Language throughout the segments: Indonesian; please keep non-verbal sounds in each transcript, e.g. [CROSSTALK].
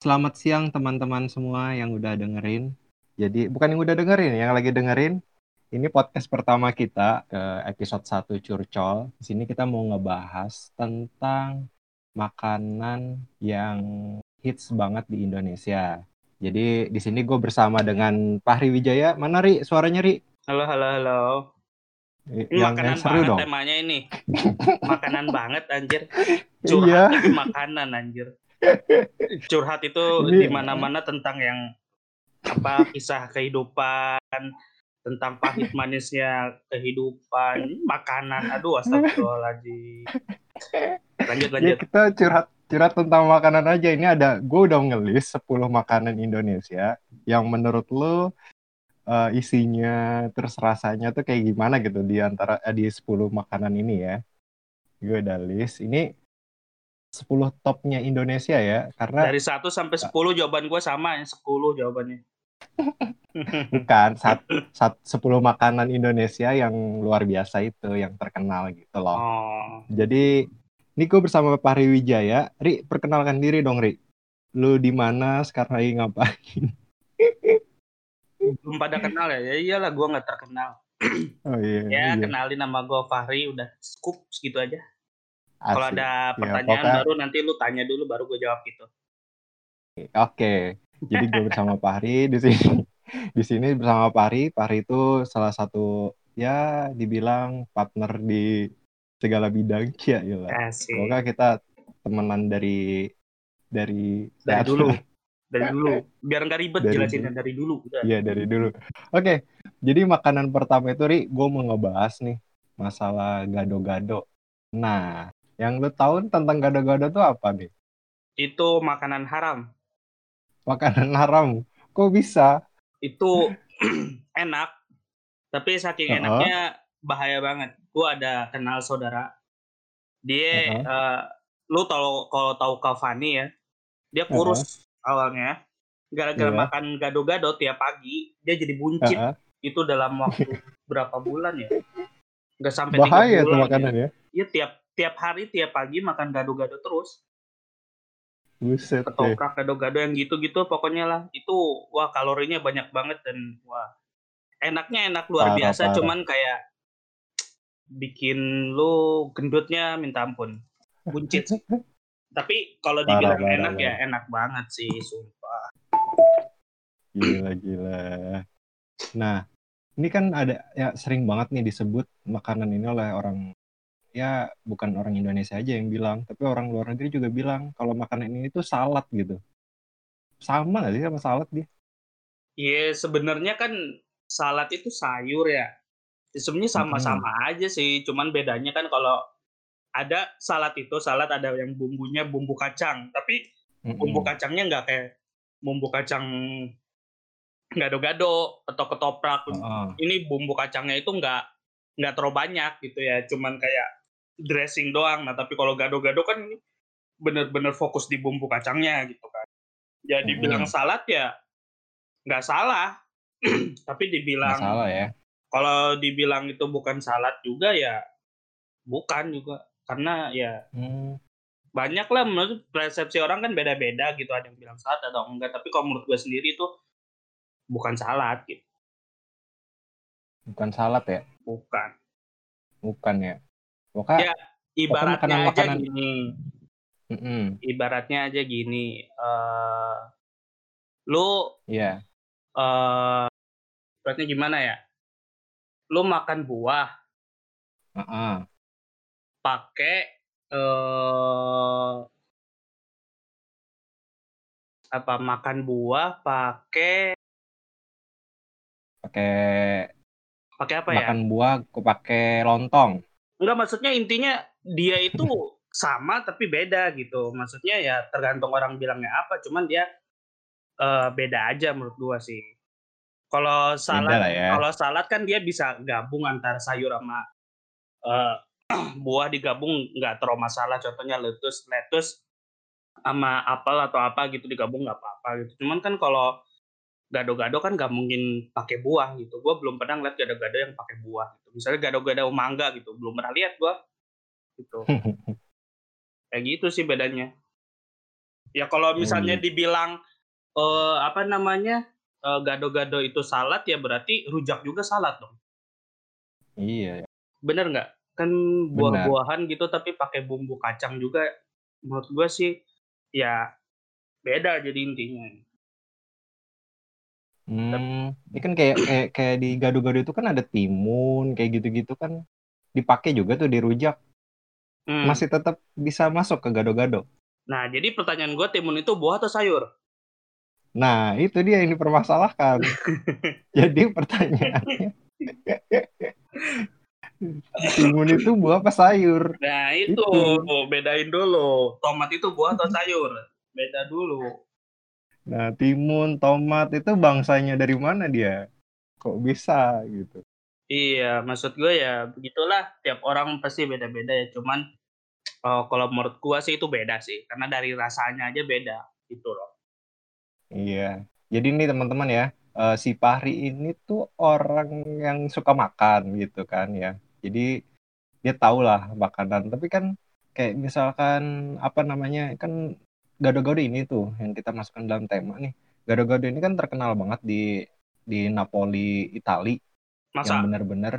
Selamat siang teman-teman semua yang udah dengerin. Jadi bukan yang udah dengerin, yang lagi dengerin. Ini podcast pertama kita ke episode 1 Curcol. Di sini kita mau ngebahas tentang makanan yang hits banget di Indonesia. Jadi di sini gue bersama dengan Fahri Wijaya. Mana Ri? Suaranya Ri? Halo, halo, halo. Ini yang, makanan yang seru banget dong. temanya ini. [LAUGHS] makanan banget anjir. Iya. Curhat tapi makanan anjir. Curhat itu di mana-mana tentang yang apa kisah kehidupan, tentang pahit manisnya kehidupan, makanan. Aduh, astagfirullahaladzim. Lanjut, Ya lanjut. kita curhat curhat tentang makanan aja. Ini ada gue udah ngelis 10 makanan Indonesia yang menurut lo eh, isinya terus rasanya tuh kayak gimana gitu di antara eh, di 10 makanan ini ya. Gue udah list. Ini 10 topnya Indonesia ya karena Dari 1 sampai 10 jawaban gue sama, yang 10 jawabannya. [LAUGHS] bukan sat, sat, 10 makanan Indonesia yang luar biasa itu yang terkenal gitu loh. Oh, Jadi ini gue bersama Pak Ri Wijaya. Ri, perkenalkan diri dong, Ri. Lu di mana sekarang lagi ngapain? belum pada kenal ya? Ya iyalah, gue nggak terkenal. Oh iya. Ya, iya. kenalin nama gue Fahri, udah cukup segitu aja. Kalau ada pertanyaan pokoknya- baru nanti lu tanya dulu baru gue jawab gitu. Oke. Jadi gue bersama [LAUGHS] Pak Ri di sini. Di sini bersama Pak Ri. Pak Ri itu salah satu ya dibilang partner di segala bidang [LAUGHS] ya, ya. Semoga kita temenan dari dari Dari dulu. [LAUGHS] Dari dulu. Biar nggak ribet Dari jelasinnya dari dulu. Udah. Iya dari dulu. Oke, jadi makanan pertama itu Ri, gue mau ngebahas nih masalah gado-gado. Nah, yang lu tahu tentang gado-gado tuh apa nih? Itu makanan haram. Makanan haram. Kok bisa? Itu [CLEARS THROAT] enak. Tapi saking Uh-uh. enaknya bahaya banget. Gue ada kenal saudara. Dia Uh-uh. eh, lu tahu kalau tahu Cavani ya. Dia kurus awalnya. Gara-gara Iya. makan gado-gado tiap pagi, dia jadi buncit. Heeh. itu dalam waktu [LAUGHS] berapa bulan ya? Nggak sampai tiga Bahaya tuh bulan. makanan ya. Iya tiap tiap hari tiap pagi makan gado-gado terus. Buset. Ketoprak gado-gado yang gitu-gitu pokoknya lah. Itu wah kalorinya banyak banget dan wah enaknya enak luar Parah, biasa parah. cuman kayak bikin lu gendutnya minta ampun. Buncit. [LAUGHS] Tapi kalau dibilang parah, enak ya parah. enak banget sih sumpah. Gila gila. Nah, ini kan ada ya sering banget nih disebut makanan ini oleh orang ya bukan orang Indonesia aja yang bilang, tapi orang luar negeri juga bilang kalau makanan ini tuh salad gitu. Sama nggak sih sama salad dia? Iya, sebenarnya kan salad itu sayur ya. Ya, Sebenarnya sama-sama aja sih, cuman bedanya kan kalau ada salad itu salad ada yang bumbunya bumbu kacang, tapi bumbu kacangnya nggak kayak bumbu kacang gado-gado atau ketoprak. Ini bumbu kacangnya itu nggak nggak terlalu banyak gitu ya, cuman kayak dressing doang. Nah, tapi kalau gado-gado kan ini bener-bener fokus di bumbu kacangnya gitu kan. Ya dibilang Mm-mm. salad ya nggak salah, [CLEARS THROAT] tapi Nggak dibilang salah ya. kalau dibilang itu bukan salad juga ya bukan juga karena ya Hmm. banyak lah menurut persepsi orang kan beda-beda gitu ada yang bilang salad atau enggak tapi kalau menurut gue sendiri itu bukan salad gitu Bukan salad ya? bukan Bukan ya. Pokoknya Ya, ibaratnya aja makanan-makanan- gini Mm-mm. ibaratnya aja gini eh lu Iya. eh ibaratnya gimana ya lu makan buah Heeh. pakai eh apa makan buah pakai Pakai pakai apa ya? makan buah, aku pakai lontong. Enggak maksudnya intinya dia itu sama tapi beda gitu. Maksudnya ya tergantung orang bilangnya apa, cuman dia eh, beda aja menurut gua sih. Kalau salad ya. kalau salad kan dia bisa gabung antara sayur sama eh, [CLEARS THROAT] buah digabung nggak terlalu masalah. Contohnya lettuce, lettuce sama apel atau apa gitu digabung nggak apa-apa gitu. Cuman kan kalau gado-gado kan nggak mungkin pakai buah gitu. Gue belum pernah ngeliat gado-gado yang pakai buah gitu. Misalnya gado-gado mangga gitu, belum pernah lihat gue. Gitu. [LAUGHS] Kayak gitu sih bedanya. Ya kalau misalnya Hmm. dibilang eh apa namanya? eh, gado-gado itu salad ya berarti rujak juga salad dong. Iya. Bener nggak? Kan buah-buahan gitu tapi pakai bumbu kacang juga. Menurut gue sih ya beda jadi intinya. Hmm, ini kan kayak kayak kayak di gado-gado itu kan ada timun, kayak gitu-gitu kan dipakai juga tuh di rujak. Hmm. Masih tetap bisa masuk ke gado-gado. Nah, jadi pertanyaan gue timun itu buah atau sayur? Nah, itu dia yang dipermasalahkan. [LAUGHS] Jadi pertanyaannya, timun itu buah apa sayur? Nah, itu Itu. bedain dulu. Tomat itu buah atau sayur? Beda dulu. Nah, timun, tomat itu bangsanya dari mana dia? Kok bisa gitu? Iya, maksud gue ya begitulah. Tiap orang pasti beda-beda ya. Cuman eh, kalau menurut gue sih itu beda sih. Karena dari rasanya aja beda. Gitu loh. Iya. Jadi nih teman-teman ya, eh, si Pahri ini tuh orang yang suka makan gitu kan ya. Jadi dia tahu lah makanan. Tapi kan kayak misalkan apa namanya kan gado-gado ini tuh yang kita masukkan dalam tema nih. Gado-gado ini kan terkenal banget di di Napoli, Itali. Yang Masa? benar-benar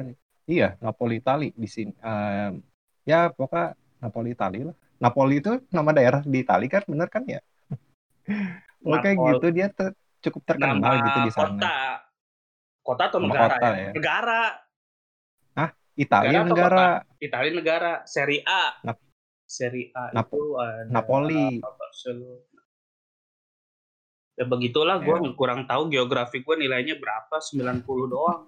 iya Napoli, Itali di sini. Eh, ya pokoknya Napoli, Itali lah. Napoli itu nama daerah di Itali kan, bener kan ya? [LAUGHS] Oke gitu dia te- cukup terkenal Nama gitu di sana. kota. Kota atau Nama negara kota ya? ya. Negara. Italia Negara negara, Italia negara. Serie A. Nap- Serie A Nap- itu ada Napoli. Barcelona. Ya begitulah gue Ya. kurang tahu geografi gue nilainya berapa 90 doang.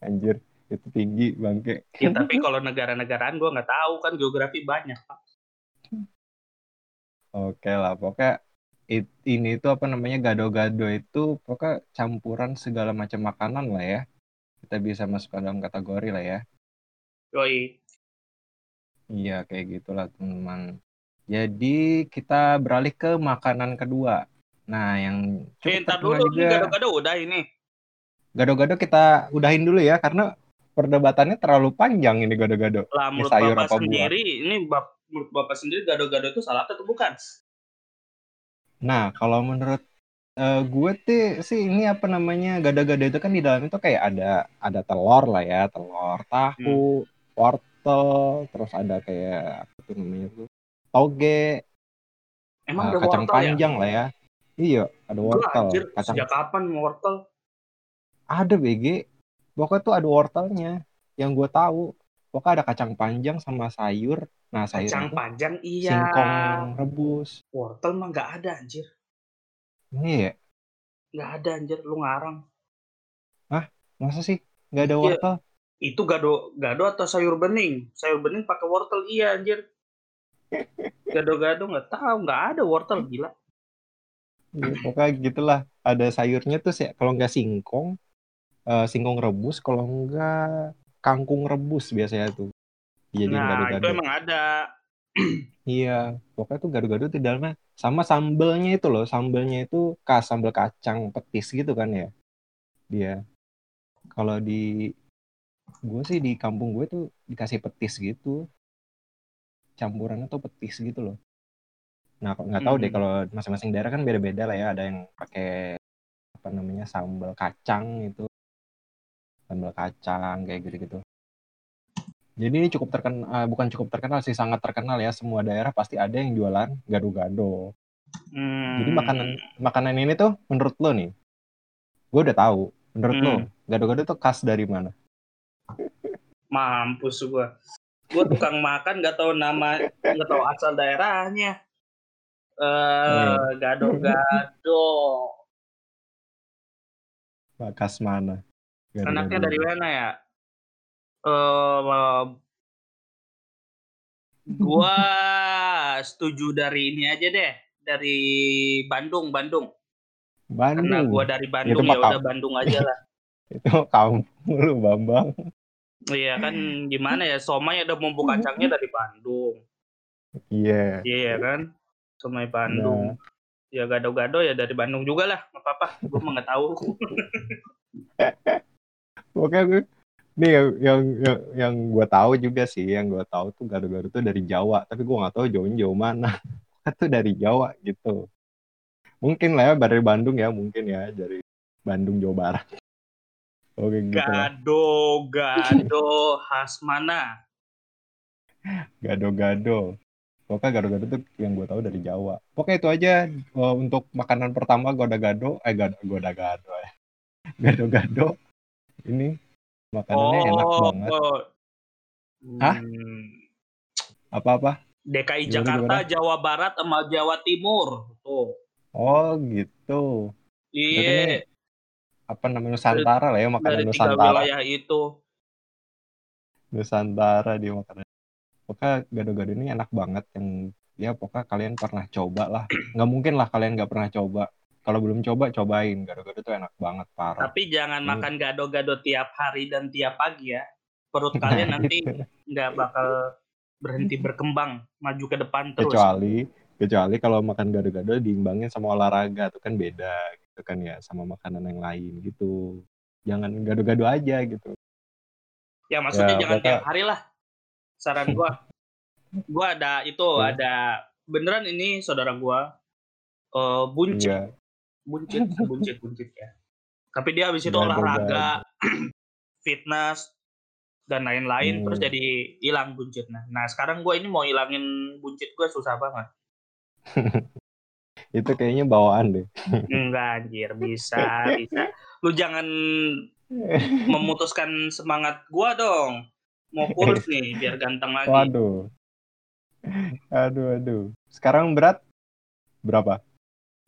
Anjir, itu tinggi bangke. Ya tapi kalau negara-negaraan gue nggak tahu kan geografi banyak. Pak. Oke lah, pokoknya it- ini tuh apa namanya gado-gado itu pokoknya campuran segala macam makanan lah ya. Kita bisa masukkan dalam kategori lah ya. Yoi. Iya, kayak gitulah teman-teman. Jadi kita beralih ke makanan kedua. Nah, yang cukup terkenal dulu juga. gado-gado udah ini. Gado-gado kita udahin dulu ya, karena perdebatannya terlalu panjang ini gado-gado. Lah Ini menurut sayur bapak apa buah? sendiri ini bap- menurut bapak sendiri gado-gado itu salad atau bukan? Nah, kalau menurut eh, gue tuh sih ini apa namanya gado-gado itu kan di dalamnya tuh kayak ada ada telur lah ya, telur, tahu, wortel, terus ada kayak apa tuh namanya tuh toge, Emang eh, ada kacang wortel ya? panjang lah ya. Iya, ada Gua wortel, anjir, kacang sejak kapan wortel? ada BG. Pokoknya tuh ada wortelnya. Yang gue tahu, pokoknya ada kacang panjang sama sayur. Nah, sayur Kacang itu panjang iya. singkong rebus. Wortel mah nggak ada anjir. Ini ya, Nggak ada anjir, lu ngarang. masa sih nggak ada Iya. Itu gado gado atau sayur bening? Sayur bening pakai wortel iya anjir. Gado-gado nggak tahu, nggak ada wortel gila. Iya, pokoknya gitulah. Ada sayurnya tuh sih, kalau nggak singkong, eh, singkong rebus, kalau nggak kangkung rebus biasanya tuh. Jadi Nah, itu gado-gado. emang ada. [CLEARS THROAT] Iya, pokoknya tuh gado-gado tuh di dalamnya sama sambelnya itu loh, sambelnya itu khas sambel kacang petis gitu kan ya. Dia. Kalau di gue sih di kampung gue tuh dikasih petis gitu. Campurannya tuh petis gitu loh. Nah, nggak tahu deh Hmm. kalau masing-masing daerah kan beda-beda lah ya. Ada yang pakai apa namanya sambal kacang itu, sambal kacang kayak gitu-gitu. Jadi ini cukup terkenal, bukan cukup terkenal sih, sangat terkenal ya. Semua daerah pasti ada yang jualan gado-gado. Hmm, Jadi makanan makanan ini tuh menurut lo nih, gue udah tahu. Menurut lo, Hmm. gado-gado tuh khas dari mana? Mampus gua. Gua tukang makan nggak tahu nama, nggak tahu asal daerahnya. Eh, Hmm. gado-gado. Khas mana? Gado-gado Anaknya dari mana ya? Eh, gua setuju dari ini aja deh, dari Bandung, Bandung. Karena Bandung. gua dari Bandung ya udah Bandung aja lah. [LAUGHS] Itu kampung lu, Bambang. Iya kan gimana ya, somai ada bumbu kacangnya dari Bandung. Iya. Iya kan? Somai Bandung. Nah, Ya gado-gado ya dari Bandung juga lah, nggak apa-apa. Gue [LAUGHS] pokoknya gue Nih yang yang yang, yang gue tahu juga sih, yang gue tahu tuh gado-gado tuh dari Jawa, tapi gue nggak tahu jauhnya jauh mana. [LAUGHS] Itu dari Jawa gitu. Mungkin lah ya dari Bandung ya, mungkin ya dari Bandung Jawa Barat. Oke gitu. Gado, gado khas mana? Gado-gado. Pokoknya gado-gado tuh yang gue tahu dari Jawa. Pokoknya itu aja uh, untuk makanan pertama gado-gado, eh gado gado ya. Gado-gado. Ini makanannya enak Oh, banget. oh. Hah? Apa-apa? DKI Gimana, Jakarta, gimana? Jawa Barat, sama Jawa Timur. Tuh. Oh gitu. Iya, apa namanya Nusantara lah ya makanan dari Nusantara. wilayah itu. Nusantara di makanan. Pokoknya gado-gado ini enak banget yang ya pokoknya kalian pernah coba lah. [CLEARS THROAT] Nggak mungkin lah kalian nggak pernah coba. Kalau belum coba cobain gado-gado tuh enak banget parah. Tapi jangan Hmm. makan gado-gado tiap hari dan tiap pagi ya. Perut [LAUGHS] kalian Nah, nanti nggak bakal berhenti berkembang, maju ke depan terus. kecuali kecuali kalau makan gado-gado diimbangin sama olahraga tuh kan beda gitu kan ya sama makanan yang lain gitu. Jangan gado-gado aja gitu. Ya maksudnya Ya, jangan tiap hari lah. Saran gua. [LAUGHS] gua ada itu Ya. ada beneran ini saudara gua eh buncit, Iya. buncit, buncit, buncit ya. Tapi dia habis itu olahraga, [CLEARS THROAT] fitness dan lain-lain Hmm. terus jadi hilang buncitnya. Nah, sekarang gua ini mau hilangin buncit gua susah banget. [LAUGHS] Itu kayaknya bawaan deh. Enggak anjir, bisa, bisa. Lu jangan memutuskan semangat gua dong. Mau kurus nih biar ganteng lagi. Waduh. Aduh, aduh. Sekarang berat berapa?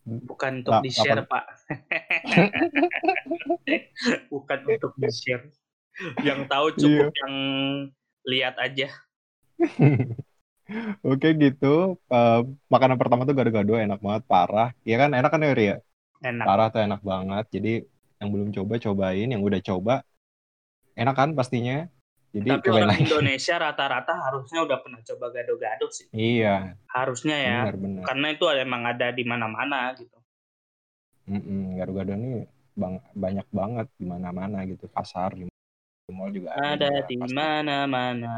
Bukan untuk Lah, di-share, Pak. [LAUGHS] Bukan untuk di-share. Yang tahu cukup Iya. yang lihat aja. [LAUGHS] Oke gitu. Eh, makanan pertama tuh gado-gado enak banget parah. Iya kan enak kan ya Ria? Enak. Parah tuh enak banget. Jadi yang belum coba cobain, yang udah coba enak kan pastinya. Jadi Tapi orang lagi. [LAUGHS] Indonesia rata-rata harusnya udah pernah coba gado-gado sih. Iya, Harusnya ya. benar-benar. Karena itu emang ada di mana-mana gitu. Mm-mm, Gado-gado ini bang- banyak banget di mana-mana gitu. Pasar di mall juga ada. Ada di mana-mana.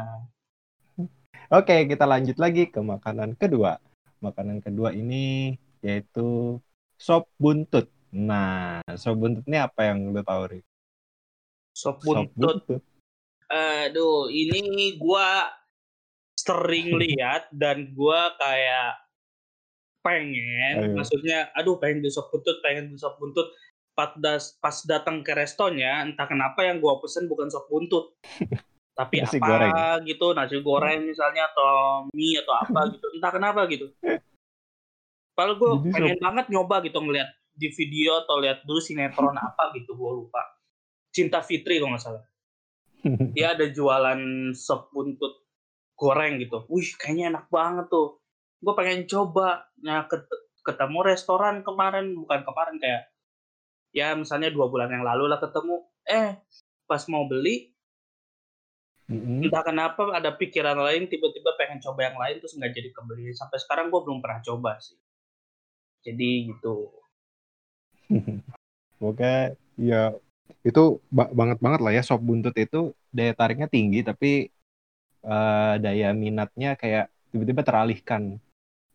Oke, kita lanjut lagi ke makanan kedua. Makanan kedua ini yaitu sop buntut. Nah, sop buntut ini apa yang lu tahu, Ri? Sop Sop buntut. Aduh, ini gua sering [LAUGHS] lihat dan gua kayak pengen, Ayo. maksudnya, aduh pengen di sop buntut, pengen di sop buntut. Pas, das- pas datang ke restonya, entah kenapa yang gua pesen bukan sop buntut, [LAUGHS] tapi Nasi apa goreng. gitu, nasi goreng misalnya atau mie atau apa [LAUGHS] gitu, entah kenapa gitu. Padahal gue pengen banget nyoba gitu ngeliat di video atau lihat dulu sinetron apa gitu, gue lupa. Cinta Fitri kalau nggak salah [LAUGHS] dia ada jualan sop buntut goreng gitu. Wih, kayaknya enak banget tuh. Gue pengen coba. Nah, ket- ketemu restoran kemarin, bukan kemarin kayak ya misalnya dua bulan yang lalu lah ketemu. Eh, pas mau beli, Mm-mm. entah kenapa ada pikiran lain, tiba-tiba pengen coba yang lain terus nggak jadi kebeli. Sampai sekarang gue belum pernah coba sih. Jadi gitu. [LAUGHS] Oke, ya itu ba- banget banget lah ya sop buntut itu daya tariknya tinggi tapi eh, daya minatnya kayak tiba-tiba teralihkan.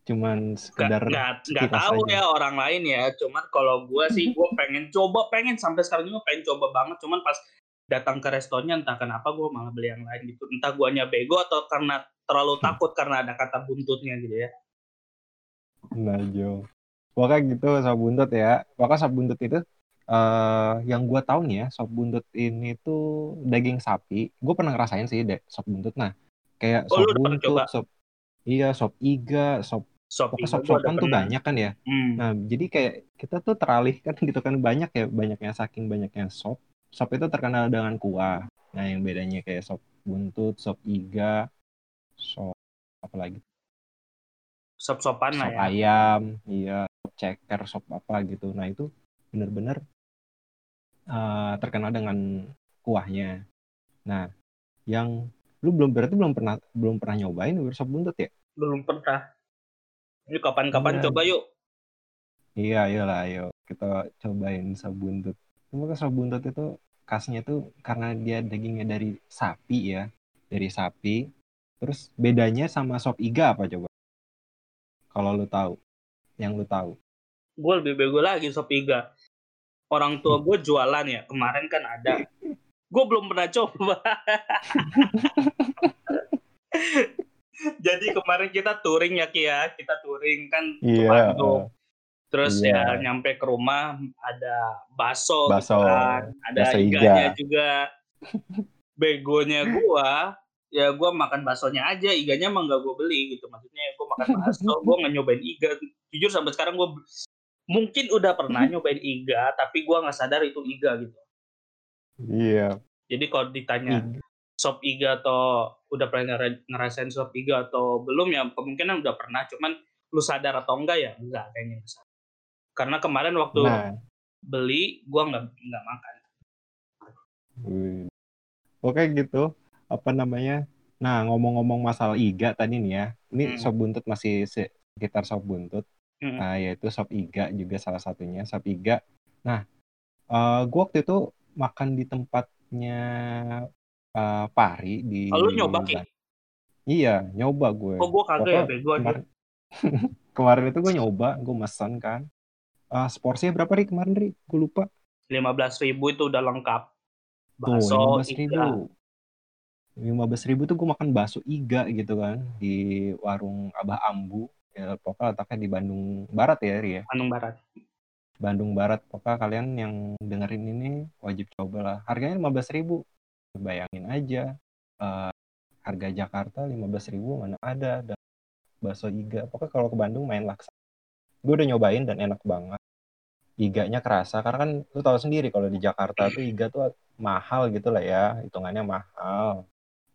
Cuman sekedar nggak, nggak tahu aja. ya orang lain ya. Cuman kalau gue sih, gue pengen coba, pengen sampai sekarang juga pengen coba banget. Cuman pas datang ke restonya entah kenapa gue malah beli yang lain gitu. Entah guanya bego atau karena terlalu Hmm. takut karena ada kata buntutnya gitu ya. Nah, Jo. Pokoknya gitu sop buntut ya. Pokoknya sop buntut itu eh yang gua tahu nih ya, sop buntut ini tuh daging sapi. Gue pernah ngerasain sih deh sop buntut. Nah, kayak Oh, sop buntut, coba? sop iya, sop iga, sop Sop ada sop-sopan tuh pernah. banyak kan ya. Hmm. Nah, jadi kayak kita tuh teralihkan [LAUGHS] gitu kan banyak ya, banyaknya saking banyaknya sop. Sop itu terkenal dengan kuah. Nah, yang bedanya kayak sop buntut, sop iga, sop apa lagi? Sop-sopan lah Sop ya. ayam, iya, sop ceker, sop apa gitu. Nah, itu bener-bener eh, terkenal dengan kuahnya. Nah, yang lu belum berarti belum pernah belum pernah nyobain sop buntut ya? Belum pernah. Ini kapan-kapan Iya. coba yuk. Iya, iyalah, ayo kita cobain sop buntut. Cuma sop buntut itu khasnya tuh karena dia dagingnya dari sapi ya, dari sapi. Terus bedanya sama sop iga apa coba? Kalau lu tahu, yang lu tahu. Gue lebih bego lagi sop iga. Orang tua gue jualan ya, kemarin kan ada. Gue belum pernah coba. [LAUGHS] Jadi kemarin kita touring ya Ki ya, kita touring kan ke Iya. Terus Iya. ya nyampe ke rumah ada bakso, Bakso, gitu kan, ada bakso iga. iganya juga. Begonya gua, ya gua makan baksonya aja, iganya emang gak gua beli gitu. Maksudnya gua makan bakso, gua nggak nyobain iga. Jujur sampai sekarang gua mungkin udah pernah [LAUGHS] nyobain iga, tapi gua nggak sadar itu iga gitu. Iya. Jadi kalau ditanya Iga. sop iga atau udah pernah ngera- ngerasain sop iga atau belum ya kemungkinan udah pernah cuman lu sadar atau enggak ya enggak kayaknya nggak sadar. Karena kemarin waktu Nah, beli gua nggak nggak makan oke gitu. Apa namanya? Nah, ngomong-ngomong masalah iga tadi nih ya. Ini Hmm. sop buntut masih se- sekitar sop buntut. Hmm. Nah, yaitu sop iga juga salah satunya, sop iga. Nah, eh gua waktu itu makan di tempatnya eh, Pari di oh, lu nyoba ki Iya, nyoba gue. oh gua kagak ya bego aja kemarin [LAUGHS] kemarin itu gue nyoba, gue mesen kan. Eh seporsinya berapa ri kemarin ri? Gue lupa. lima belas ribu itu udah lengkap Tuh, bakso 15 ribu. iga 15 ribu tuh gue makan bakso iga gitu kan di warung Abah Ambu. Ya, pokoknya letaknya di Bandung Barat ya, Ri ya. Bandung Barat Bandung Barat. Pokoknya kalian yang dengerin ini wajib cobalah. Harganya 15 ribu. Bayangin aja. eh, harga Jakarta 15 ribu mana ada. Dan bakso iga. Pokoknya kalau ke Bandung main laksa. Gue udah nyobain dan enak banget. Iganya kerasa. Karena kan lu tahu sendiri kalau di Jakarta tuh iga tuh mahal gitu lah ya. Hitungannya mahal.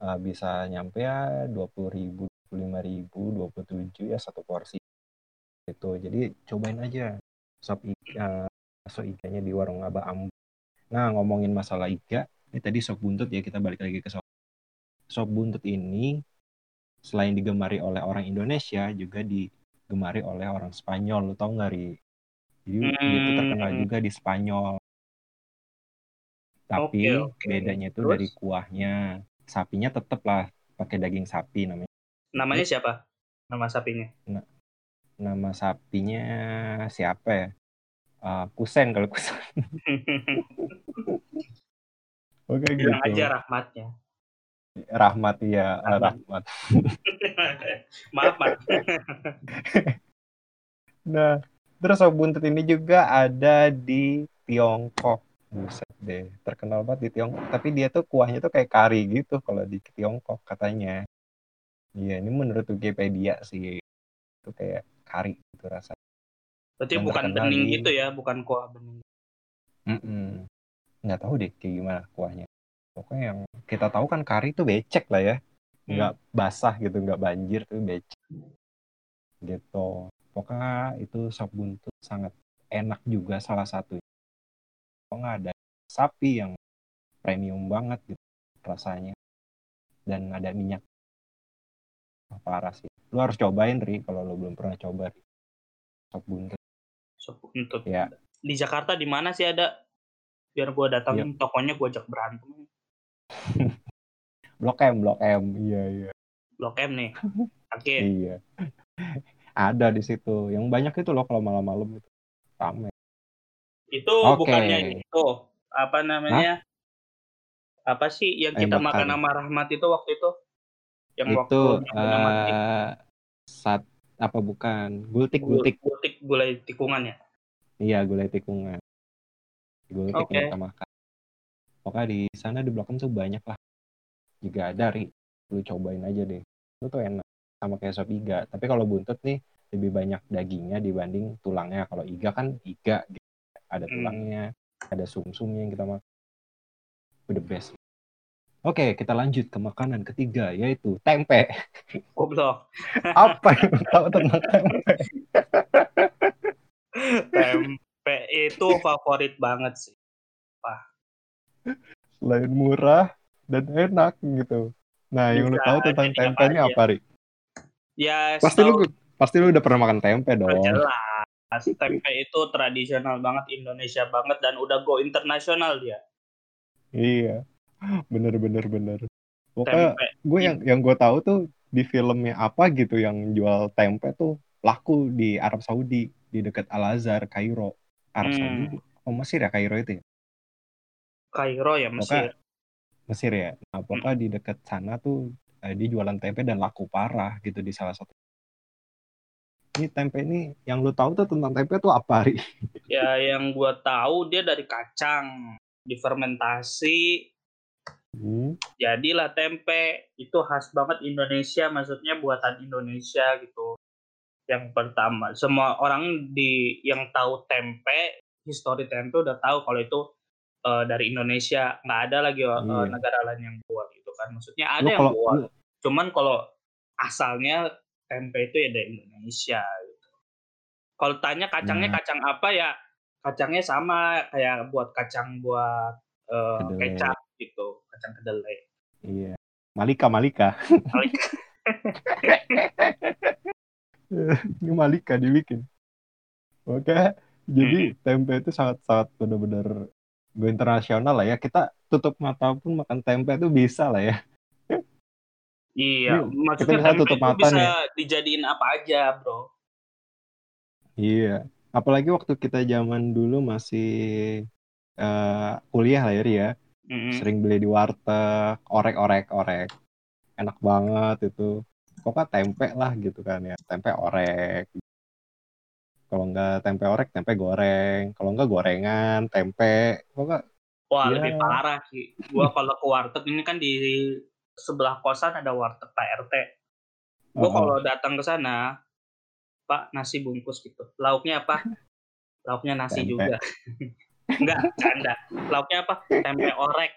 Eh, bisa nyampe ya 20 ribu, 25 ribu, 27 ya satu porsi. Gitu. Jadi cobain aja sop iga, bakso iganya di warung Abah Ambu. Nah, ngomongin masalah iga, ini tadi sop buntut ya, kita balik lagi ke sop. Sop buntut ini selain digemari oleh orang Indonesia, juga digemari oleh orang Spanyol. Lu tau nggak, Ri? Jadi dia itu terkenal Hmm. juga di Spanyol. Tapi Oke, oke. bedanya itu Terus? dari kuahnya. Sapinya tetep lah pakai daging sapi namanya. namanya siapa nama sapinya Nama sapinya siapa ya? Eh, kusen kalau kusen. [LAUGHS] Oke bilang gitu. aja rahmatnya Rahmat ya, Rahmat. Rahmat. [LAUGHS] maaf Mat. [LAUGHS] Nah, terus sop buntut ini juga ada di Tiongkok. Buset deh, terkenal banget di Tiongkok. Tapi dia tuh kuahnya tuh kayak kari gitu kalau di Tiongkok katanya. Iya, ini menurut Wikipedia sih. Itu kayak kari gitu rasanya. berarti Dan bukan bening di- gitu ya bukan kuah bening Mm-mm. Nggak tahu deh kayak gimana kuahnya. Pokoknya yang kita tahu kan kari tuh becek lah ya. Nggak basah gitu, nggak banjir tuh becek. Gitu. Pokoknya itu sop buntut sangat enak juga salah satu. Pokoknya ada sapi yang premium banget gitu rasanya. Dan ada minyak. Parah sih. Lu harus cobain, Ri, kalau lu belum pernah coba. Ri. Sop buntut. sop buntut Ya. di Jakarta di mana sih ada biar gua datangin Iya. tokonya gua ajak berantem [LAUGHS] Blok M, Blok M. Iya, iya. blok M nih [LAUGHS] oke Iya. Ada di situ. Yang banyak itu loh kalau malam-malam itu. Rame. itu Oke. bukannya itu apa namanya apa sih yang Ayam kita bakar. makan sama Rahmat itu waktu itu yang itu waktu eh sat apa bukan? Gultik, gul- gultik. gultik gulai tikungan ya Iya, gulai tikungan. Gultik Oke. yang kita makan. Pokoknya di sana di Blok M tuh banyak lah. Juga ada, Ri. Lu cobain aja deh. Itu tuh enak. Sama kayak sop iga. Tapi kalau buntut nih, lebih banyak dagingnya dibanding tulangnya. Kalau iga kan iga. gitu. Ada Hmm. tulangnya, ada sum-sumnya yang kita makan. The best. Oke, kita lanjut ke makanan ketiga, yaitu tempe. goblok [LAUGHS] Apa yang tahu tentang tempe? [LAUGHS] tempe itu favorit banget sih Selain murah dan enak gitu. Nah, yang lu tahu tentang tempe apa ini apa, Ri? ya Pasti lu setahu- pasti lu udah pernah makan tempe dong. jelas tempe itu tradisional banget Indonesia banget dan udah go internasional dia Iya. Bener bener bener. Pokoknya Tempe. gue yang yang gue tahu tuh di filmnya apa gitu yang jual tempe tuh laku di Arab Saudi di dekat Al Azhar Kairo Arab Hmm. Saudi oh Mesir ya Kairo itu ya Kairo ya Mesir. Mesir ya. Nah pokoknya di dekat sana tuh eh, dia jualan tempe dan laku parah gitu di salah satu ini tempe ini yang lu tahu tuh tentang tempe tuh apa Ri? [LAUGHS] Ya yang gua tahu dia dari kacang difermentasi Hmm, jadilah tempe. Itu khas banget Indonesia maksudnya buatan Indonesia gitu. Yang pertama semua orang di yang tahu tempe histori tempe udah tahu kalau itu eh, dari Indonesia nggak ada lagi eh, Iya. negara lain yang buat gitu kan maksudnya ada lu yang kalau buat lu- cuman kalau asalnya tempe itu ya dari Indonesia gitu. Kalau tanya kacangnya Nah. kacang apa ya kacangnya sama kayak buat kacang buat Kedelai. kecap gitu kacang kedelai. iya Malika Malika Paling- [LAUGHS] ini Malika dibikin oke jadi tempe itu sangat sangat benar-benar go internasional lah ya. Kita tutup mata pun makan tempe itu bisa lah ya. Iya, Ini maksudnya bisa tempe tutup itu mata bisa nih. dijadiin apa aja, bro. iya apalagi waktu kita zaman dulu masih eh, kuliah lah ya Ri ya. Mm-mm. sering beli di warteg orek orek orek. Enak banget itu. Pokoknya tempe lah gitu kan ya. Tempe orek kalau enggak tempe orek tempe goreng kalau enggak gorengan tempe pokoknya Wah, Iya. lebih parah sih. Gua kalau ke warteg ini kan di sebelah kosan ada warteg Pak RT. Gua Oh, kalau datang ke sana, Pak nasi bungkus gitu. Lauknya apa? Lauknya nasi Tempe. juga. [LAUGHS] Enggak, canda. Lauknya apa? Tempe orek.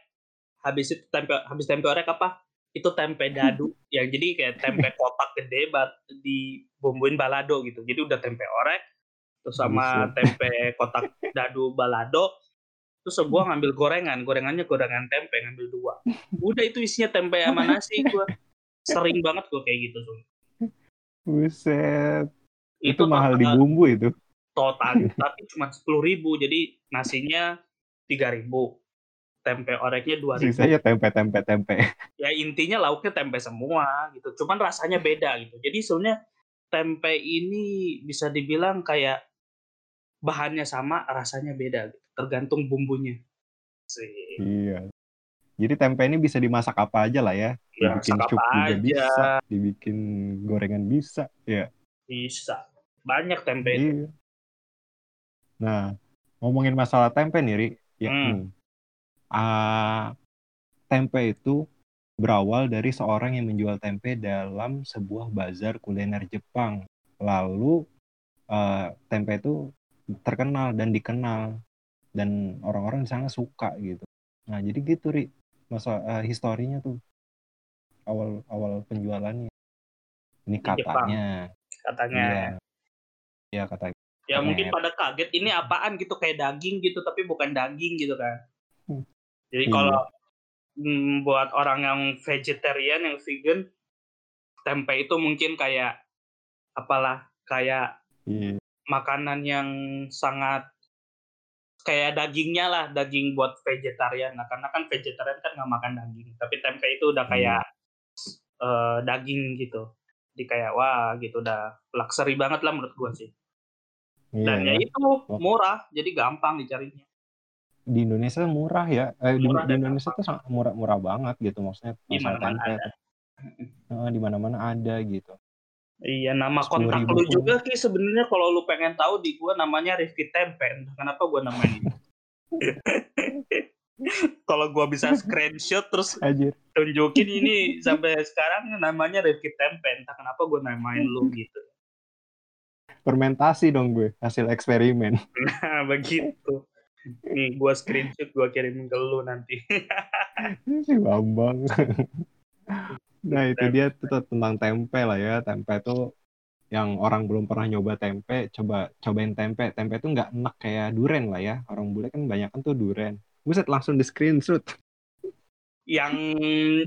Habis itu tempe habis tempe orek apa? Itu tempe dadu. Yang jadi kayak tempe kotak gede bat dibumbuin balado gitu. Jadi udah tempe orek terus sama Buset. tempe [LAUGHS] kotak dadu balado. Terus gua ngambil gorengan. Gorengannya gorengan tempe ngambil dua. Udah itu isinya tempe sama nasi gua. Sering banget gua kayak gitu Sun. buset. Itu, mahal di bumbu itu. Total tapi cuma sepuluh ribu. Jadi nasinya tiga ribu. Tempe oreknya dua ribu. Sisanya tempe tempe tempe. Ya intinya lauknya tempe semua gitu. Cuman rasanya beda gitu. Jadi sebenarnya tempe ini bisa dibilang kayak bahannya sama rasanya beda gitu. tergantung bumbunya sih iya jadi tempe ini bisa dimasak apa aja lah ya ya dibikin cup juga aja bisa dibikin gorengan bisa ya bisa banyak tempe itu Iya. Nah, ngomongin masalah tempe nih, Ri. Ya, Hmm. Ah, tempe itu berawal dari seorang yang menjual tempe dalam sebuah bazar kuliner Jepang. Lalu eh, tempe itu terkenal dan dikenal dan orang-orang di sana suka gitu. Nah, jadi gitu, Ri. Masa eh, historinya tuh awal awal penjualannya. Ini Jepang. katanya. katanya Iya. Iya, katanya. ya mungkin pada kaget ini apaan gitu kayak daging gitu tapi bukan daging gitu kan Hmm. jadi Iya. kalau mm, buat orang yang vegetarian yang vegan tempe itu mungkin kayak apalah kayak Iya. Makanan yang sangat kayak dagingnya lah daging buat vegetarian. Nah karena kan vegetarian kan nggak makan daging tapi tempe itu udah kayak eh, daging gitu. Di kayak wah gitu udah luxury banget lah menurut gua sih. Dan Iya. ya itu murah jadi gampang dicarinya. Di Indonesia murah ya? Eh, di, Murah di dan Indonesia tuh sangat murah murah banget gitu maksudnya Di mana-mana ada. Di mana-mana ada gitu iya nama 10.000 kontak lu juga ki sebenarnya kalau lu pengen tahu di gua namanya Rifki Tempe kenapa gua namain [LAUGHS] kalau gua bisa screenshot terus Anjir. tunjukin ini sampai sekarang namanya Rifki Tempe entah kenapa gua namain lu gitu. Fermentasi dong gue hasil eksperimen. Nah begitu. Nih gua screenshot gua kirim ke lu nanti. [LAUGHS] Si Bambang nah itu dia tuh tentang tempe lah ya. Tempe itu yang orang belum pernah nyoba tempe coba cobain tempe. Tempe itu nggak enak kayak duren lah ya. Orang bule kan banyak kan tuh duren. Buset langsung di screenshot. Yang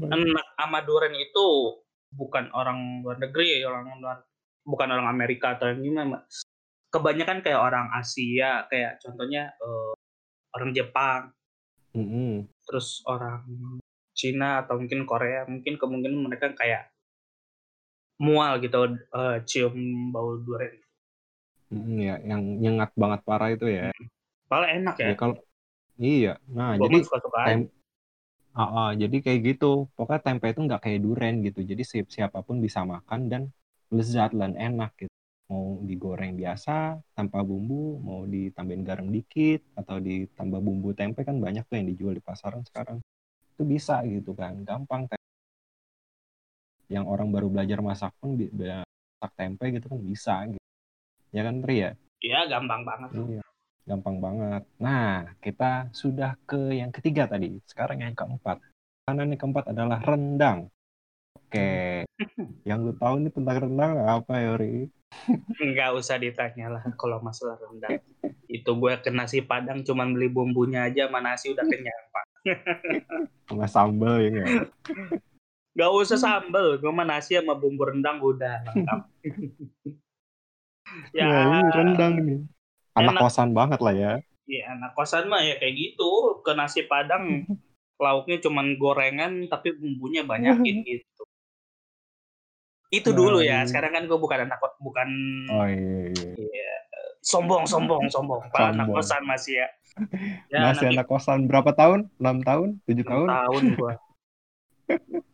enak sama durian itu bukan orang luar negeri orang luar bukan orang Amerika atau yang gimana kebanyakan kayak orang Asia kayak contohnya eh, orang Jepang. Mm-mm. terus orang Cina atau mungkin Korea mungkin kemungkinan mereka kayak mual gitu eh, cium bau durian. Mm-mm, ya, yang nyengat banget parah itu ya. Malah enak ya. Ya kalau iya, nah Gua jadi mah suka-suka aja. tem Ah, ah, jadi kayak gitu. Pokoknya tempe itu nggak kayak duren gitu. Jadi si siapa pun bisa makan dan lezat dan enak gitu. Mau digoreng biasa tanpa bumbu, mau ditambahin garam dikit atau ditambah bumbu tempe kan banyak tuh yang dijual di pasaran sekarang. Itu bisa gitu kan, gampang. Yang orang baru belajar masak pun masak tempe gitu kan bisa gitu. Ya kan Pri ya? Iya, gampang banget. Iya, gampang banget. Nah, kita sudah ke yang ketiga tadi. Sekarang yang keempat. Karena yang keempat adalah rendang. Oke, [LAUGHS] yang lu tahu nih tentang rendang apa ya, Ri? Nggak usah ditanya lah kalau masalah rendang. [LAUGHS] Itu gue ke nasi padang cuman beli bumbunya aja sama nasi udah kenyang, Pak. [LAUGHS] Sama sambal ya nggak? Nggak usah sambel, gue mah nasi sama bumbu rendang udah lengkap. [LAUGHS] ya, Nah, ini rendang nih. Anak Enak. kosan banget lah ya. ya anak kosan mah ya kayak gitu. Ke nasi padang [LAUGHS] lauknya cuman gorengan tapi bumbunya banyakin gitu. Itu Nah, dulu ya. ini- Sekarang kan gue bukan anak bukan Oh iya, iya. Iya. sombong sombong sombong. Pak anak kosan masih ya. Ya Masih anak anak kosan berapa tahun? 6 tahun? 7 enam tahun? tahun gua.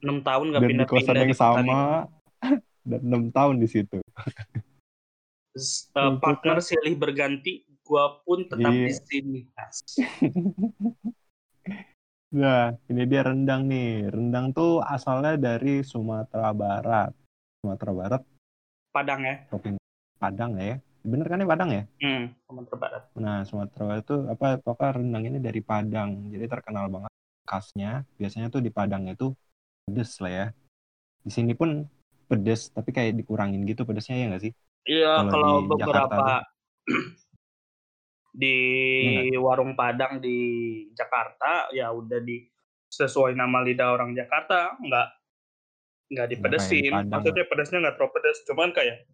6 tahun gak pindah-pindah kosan yang sama. [LAUGHS] Dan 6 tahun di situ. Untuk partner silih berganti, gua pun tetap Iya. di sini. [LAUGHS] Nah, ini dia rendang nih. Rendang tuh asalnya dari Sumatera Barat. Sumatera Barat, Padang ya. provinsi Padang ya. Bener kan ya Padang ya? Hmm, Sumatera Barat. Nah, Sumatera Barat itu apa pokoknya rendang ini dari Padang. Jadi terkenal banget khasnya. Biasanya tuh di Padang itu pedes lah ya. Di sini pun pedes, tapi kayak dikurangin gitu pedesnya ya nggak sih? Iya, Kalau kalau di beberapa di Iya warung Padang di Jakarta ya udah di sesuai nama lidah orang Jakarta nggak nggak dipedesin. Maksudnya pedesnya nggak terlalu pedes, cuman kayak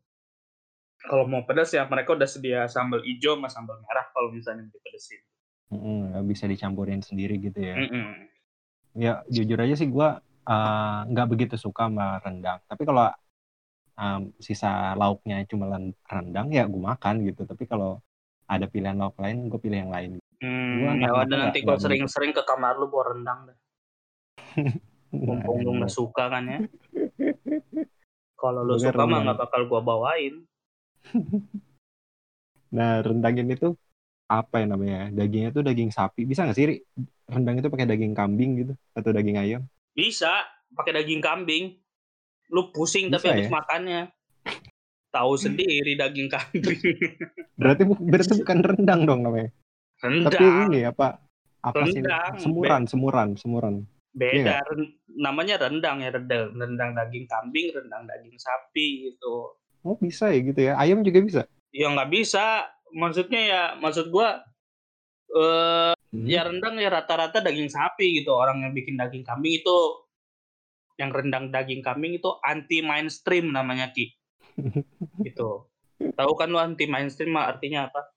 kalau mau pedas ya mereka udah sedia sambal hijau sama sambal merah kalau misalnya dipedesin. Mm-mm, nggak bisa dicampurin sendiri gitu ya. Mm-mm. Ya jujur aja sih gue nggak begitu suka sama rendang. Tapi kalau um, sisa lauknya cuma rendang ya gue makan gitu. Tapi kalau ada pilihan lauk lain, gue pilih yang lain. Hmm, Gua ya nggak- nanti nggak kalau sering-sering ke kamar lu bawa rendang deh. [LAUGHS] Mumpung lu nggak suka kan ya. [LAUGHS] Kalau lu suka mah nggak bakal gua bawain. [LAUGHS] Nah rendang ini tuh apa ya namanya? Dagingnya tuh daging sapi. Bisa nggak sih Ri? rendang itu pakai daging kambing gitu atau daging ayam? Bisa pakai daging kambing. Lu pusing tapi Bisa habis ya? makannya. Tahu sendiri daging kambing. [LAUGHS] Berarti berarti bukan rendang dong namanya. Tapi Rendang ini apa? Apa sih? Rendang. Semuran, semuran, semuran. beda. iya Ren- namanya rendang ya rendang. Rendang daging kambing, rendang daging sapi gitu. Oh bisa ya gitu ya? Ayam juga bisa? Ya nggak bisa. Maksudnya ya maksud gua eh Hmm. ya rendang ya rata-rata daging sapi gitu orang yang bikin daging kambing itu yang rendang daging kambing itu anti mainstream namanya ki [LAUGHS] gitu tahu kan lu anti mainstream mah artinya apa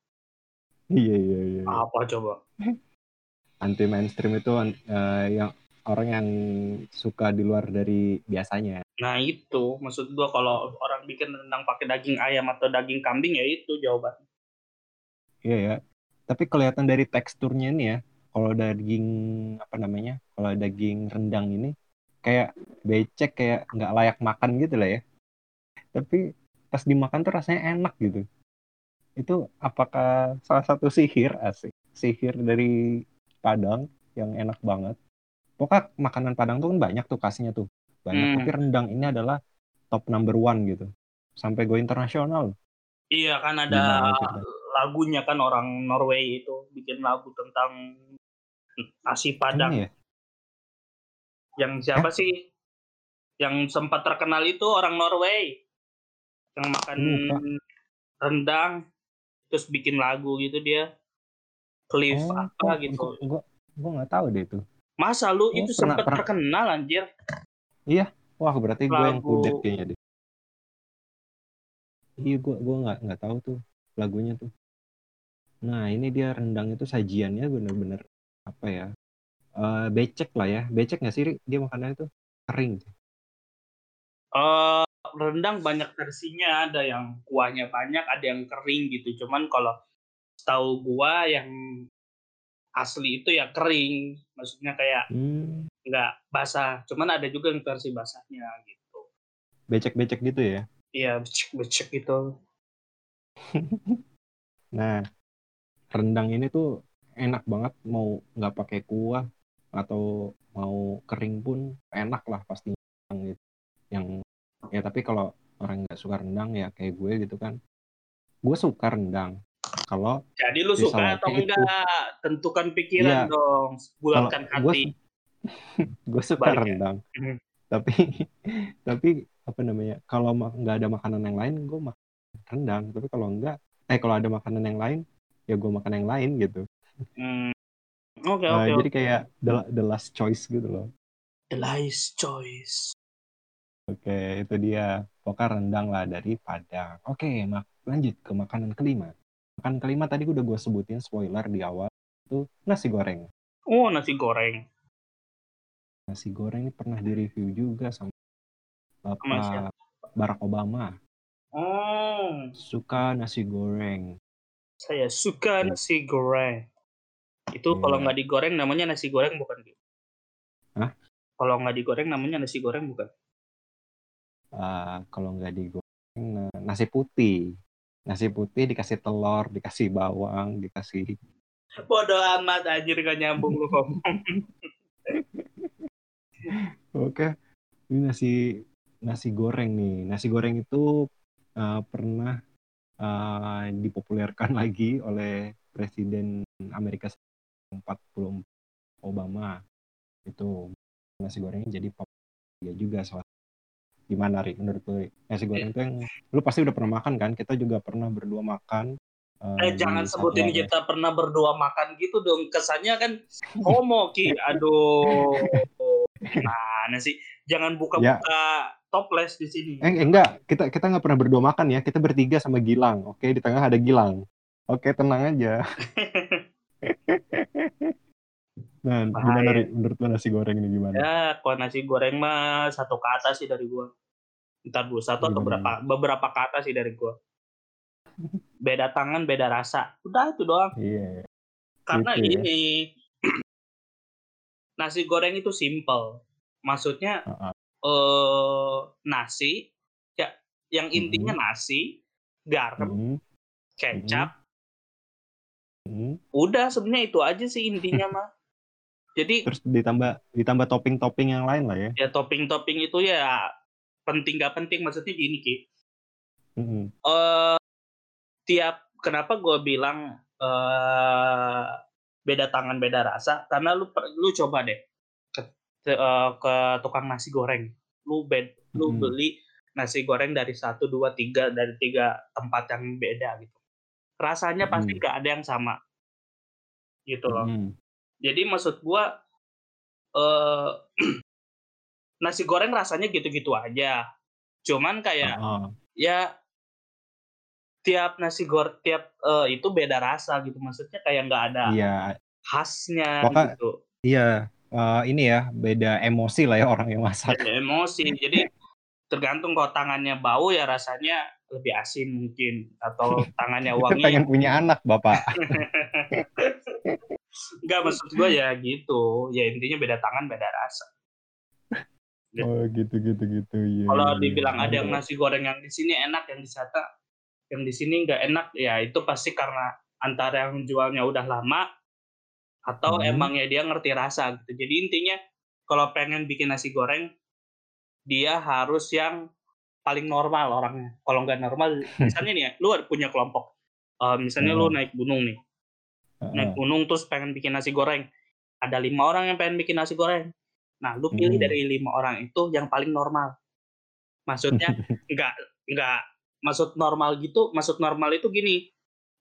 Iya iya iya. apa coba Anti mainstream itu eh, yang orang yang suka di luar dari biasanya. nah itu maksud gua kalau orang bikin rendang pakai daging ayam atau daging kambing ya itu jawaban Iya ya. Tapi kelihatan dari teksturnya ini ya, kalau daging apa namanya, kalau daging rendang ini kayak becek kayak nggak layak makan gitu lah ya. Tapi pas dimakan tuh rasanya enak gitu. Itu apakah salah satu sihir asik? Sihir dari Padang yang enak banget. Pokoknya makanan Padang tuh kan banyak tuh kasihnya tuh. Banyak, Hmm. tapi rendang ini adalah top number one gitu. Sampai go internasional. iya kan ada lagunya kan orang Norway itu bikin lagu tentang nasi padang ya? yang siapa sih yang sempat terkenal itu orang Norway yang makan Lupa. rendang terus bikin lagu gitu dia Cliff Oh, apa gua- gitu gua, gua nggak tahu deh itu. Masa lu Oh, itu sempat terkenal anjir Wah, berarti gue yang kudet kayaknya deh. Iya, gue gua nggak nggak tahu tuh lagunya tuh. Nah, ini dia rendang itu sajiannya bener-bener apa ya? uh, becek lah ya. Becek nggak sih dia makanannya itu kering? Uh, rendang banyak versinya, ada yang kuahnya banyak, ada yang kering gitu. Cuman kalau tahu gua yang asli itu ya kering, maksudnya kayak hmm. nggak basah. Cuman ada juga yang versi basahnya gitu. Becek-becek gitu ya? Iya, becek-becek gitu. [LAUGHS] nah, rendang ini tuh enak banget mau nggak pakai kuah atau mau kering pun enak lah pasti gitu. Yang ya tapi kalau orang nggak suka rendang ya kayak gue gitu kan. Gue suka rendang, kalau jadi lu suka atau enggak? Itu, Tentukan pikiran ya, dong, bulatkan hati. [LAUGHS] Gue suka rendang. Ya? tapi [LAUGHS] tapi apa namanya? Kalau nggak ada makanan yang lain, gue makan rendang. Tapi kalau enggak, eh kalau ada makanan yang lain, ya gue makan yang lain gitu. Hmm. Oke okay, nah, oke. jadi kayak the, the last choice gitu loh. The last choice. Oke, itu dia. Pokoknya rendang lah dari Padang. Oke, lanjut ke makanan kelima. Makan kelima tadi udah gue sebutin spoiler di awal itu nasi goreng. Oh nasi goreng. Nasi goreng ini pernah direview juga sama Bapak Barack Obama. Oh. Suka nasi goreng. Saya suka ya. nasi goreng. Itu ya. kalau nggak digoreng namanya nasi goreng bukan? Hah? Kalau nggak digoreng namanya nasi goreng bukan? Uh, kalau nggak digoreng nasi putih nasi putih dikasih telur dikasih bawang dikasih bodoh amat anjir gak nyambung lu ngomong. [LAUGHS] Oke ini nasi nasi goreng nih. Nasi goreng itu uh, pernah uh, dipopulerkan [LAUGHS] lagi oleh presiden Amerika 40 Obama. Itu nasi gorengnya jadi populer juga soal gimana Ri menurut lu nasi goreng itu yang lu pasti udah pernah makan kan? Kita juga pernah berdua makan uh, eh jangan sebutin kita pernah berdua makan gitu dong. Kesannya kan homo ki. Aduh. Mana sih? Jangan buka-buka ya. toples di sini. Eh, enggak. Kita kita nggak pernah berdua makan ya. Kita bertiga sama Gilang oke? Di tengah ada Gilang. Oke tenang aja [LAUGHS] Nah, Bahaya. gimana menurut lo nasi goreng ini gimana? Ya, kalau nasi goreng mah satu kata sih dari gua. Ntar dulu satu atau beberapa beberapa kata sih dari gua. Beda tangan, beda rasa. Udah itu doang. Iya. Karena gitu ya. ini [CLEARS THROAT] nasi goreng itu simple. Maksudnya uh -uh. Uh, nasi ya yang intinya uh -huh. nasi, garam, uh -huh. kecap. Uh -huh. Udah sebenarnya itu aja sih intinya [LAUGHS] mah. Jadi terus ditambah ditambah topping-topping yang lain lah ya. Ya topping-topping itu ya penting gak penting maksudnya gini ki. Mm-hmm. Uh, tiap kenapa gue bilang uh, beda tangan beda rasa karena lu lu coba deh ke, uh, ke tukang nasi goreng lu bed mm-hmm. lu beli nasi goreng dari satu dua tiga dari tiga tempat yang beda gitu rasanya pasti mm-hmm. gak ada yang sama gitu loh mm-hmm. Jadi maksud gua uh, [CLEARS THROAT] nasi goreng rasanya gitu-gitu aja. Cuman kayak uh -huh. ya tiap nasi goreng tiap uh, itu beda rasa gitu. Maksudnya kayak nggak ada iya. khasnya Pokoknya, gitu. Iya, uh, ini ya beda emosi lah ya orang yang masak. Beda emosi. Jadi tergantung kalau tangannya bau ya rasanya lebih asin mungkin atau [LAUGHS] tangannya wangi. pengen punya anak, Bapak. [LAUGHS] Enggak maksud gue ya gitu. Ya intinya beda tangan beda rasa. [LAUGHS] Oh gitu gitu gitu. Ya, Kalau ya, dibilang ya. ada yang nasi goreng yang di sini enak, yang di sana yang di sini nggak enak, ya itu pasti karena antara yang jualnya udah lama atau hmm. emang ya dia ngerti rasa gitu. Jadi intinya kalau pengen bikin nasi goreng dia harus yang paling normal orangnya. Kalau nggak normal, [LAUGHS] misalnya nih ya, lu punya kelompok. Uh, misalnya hmm. lu naik gunung nih, naik gunung terus pengen bikin nasi goreng. Ada lima orang yang pengen bikin nasi goreng. Nah lu pilih hmm. dari lima orang itu yang paling normal. Maksudnya [LAUGHS] nggak nggak maksud normal gitu maksud normal itu gini.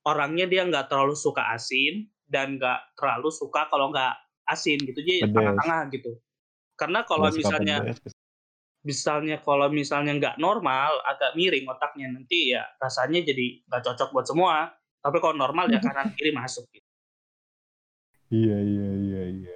Orangnya dia nggak terlalu suka asin dan nggak terlalu suka kalau nggak asin gitu. Jadi tengah-tengah gitu. Karena kalau misalnya misalnya kalau misalnya nggak normal agak miring otaknya nanti ya rasanya jadi nggak cocok buat semua. Tapi kalau normal ya [LAUGHS] kanan kiri masuk. gitu. Iya iya iya iya.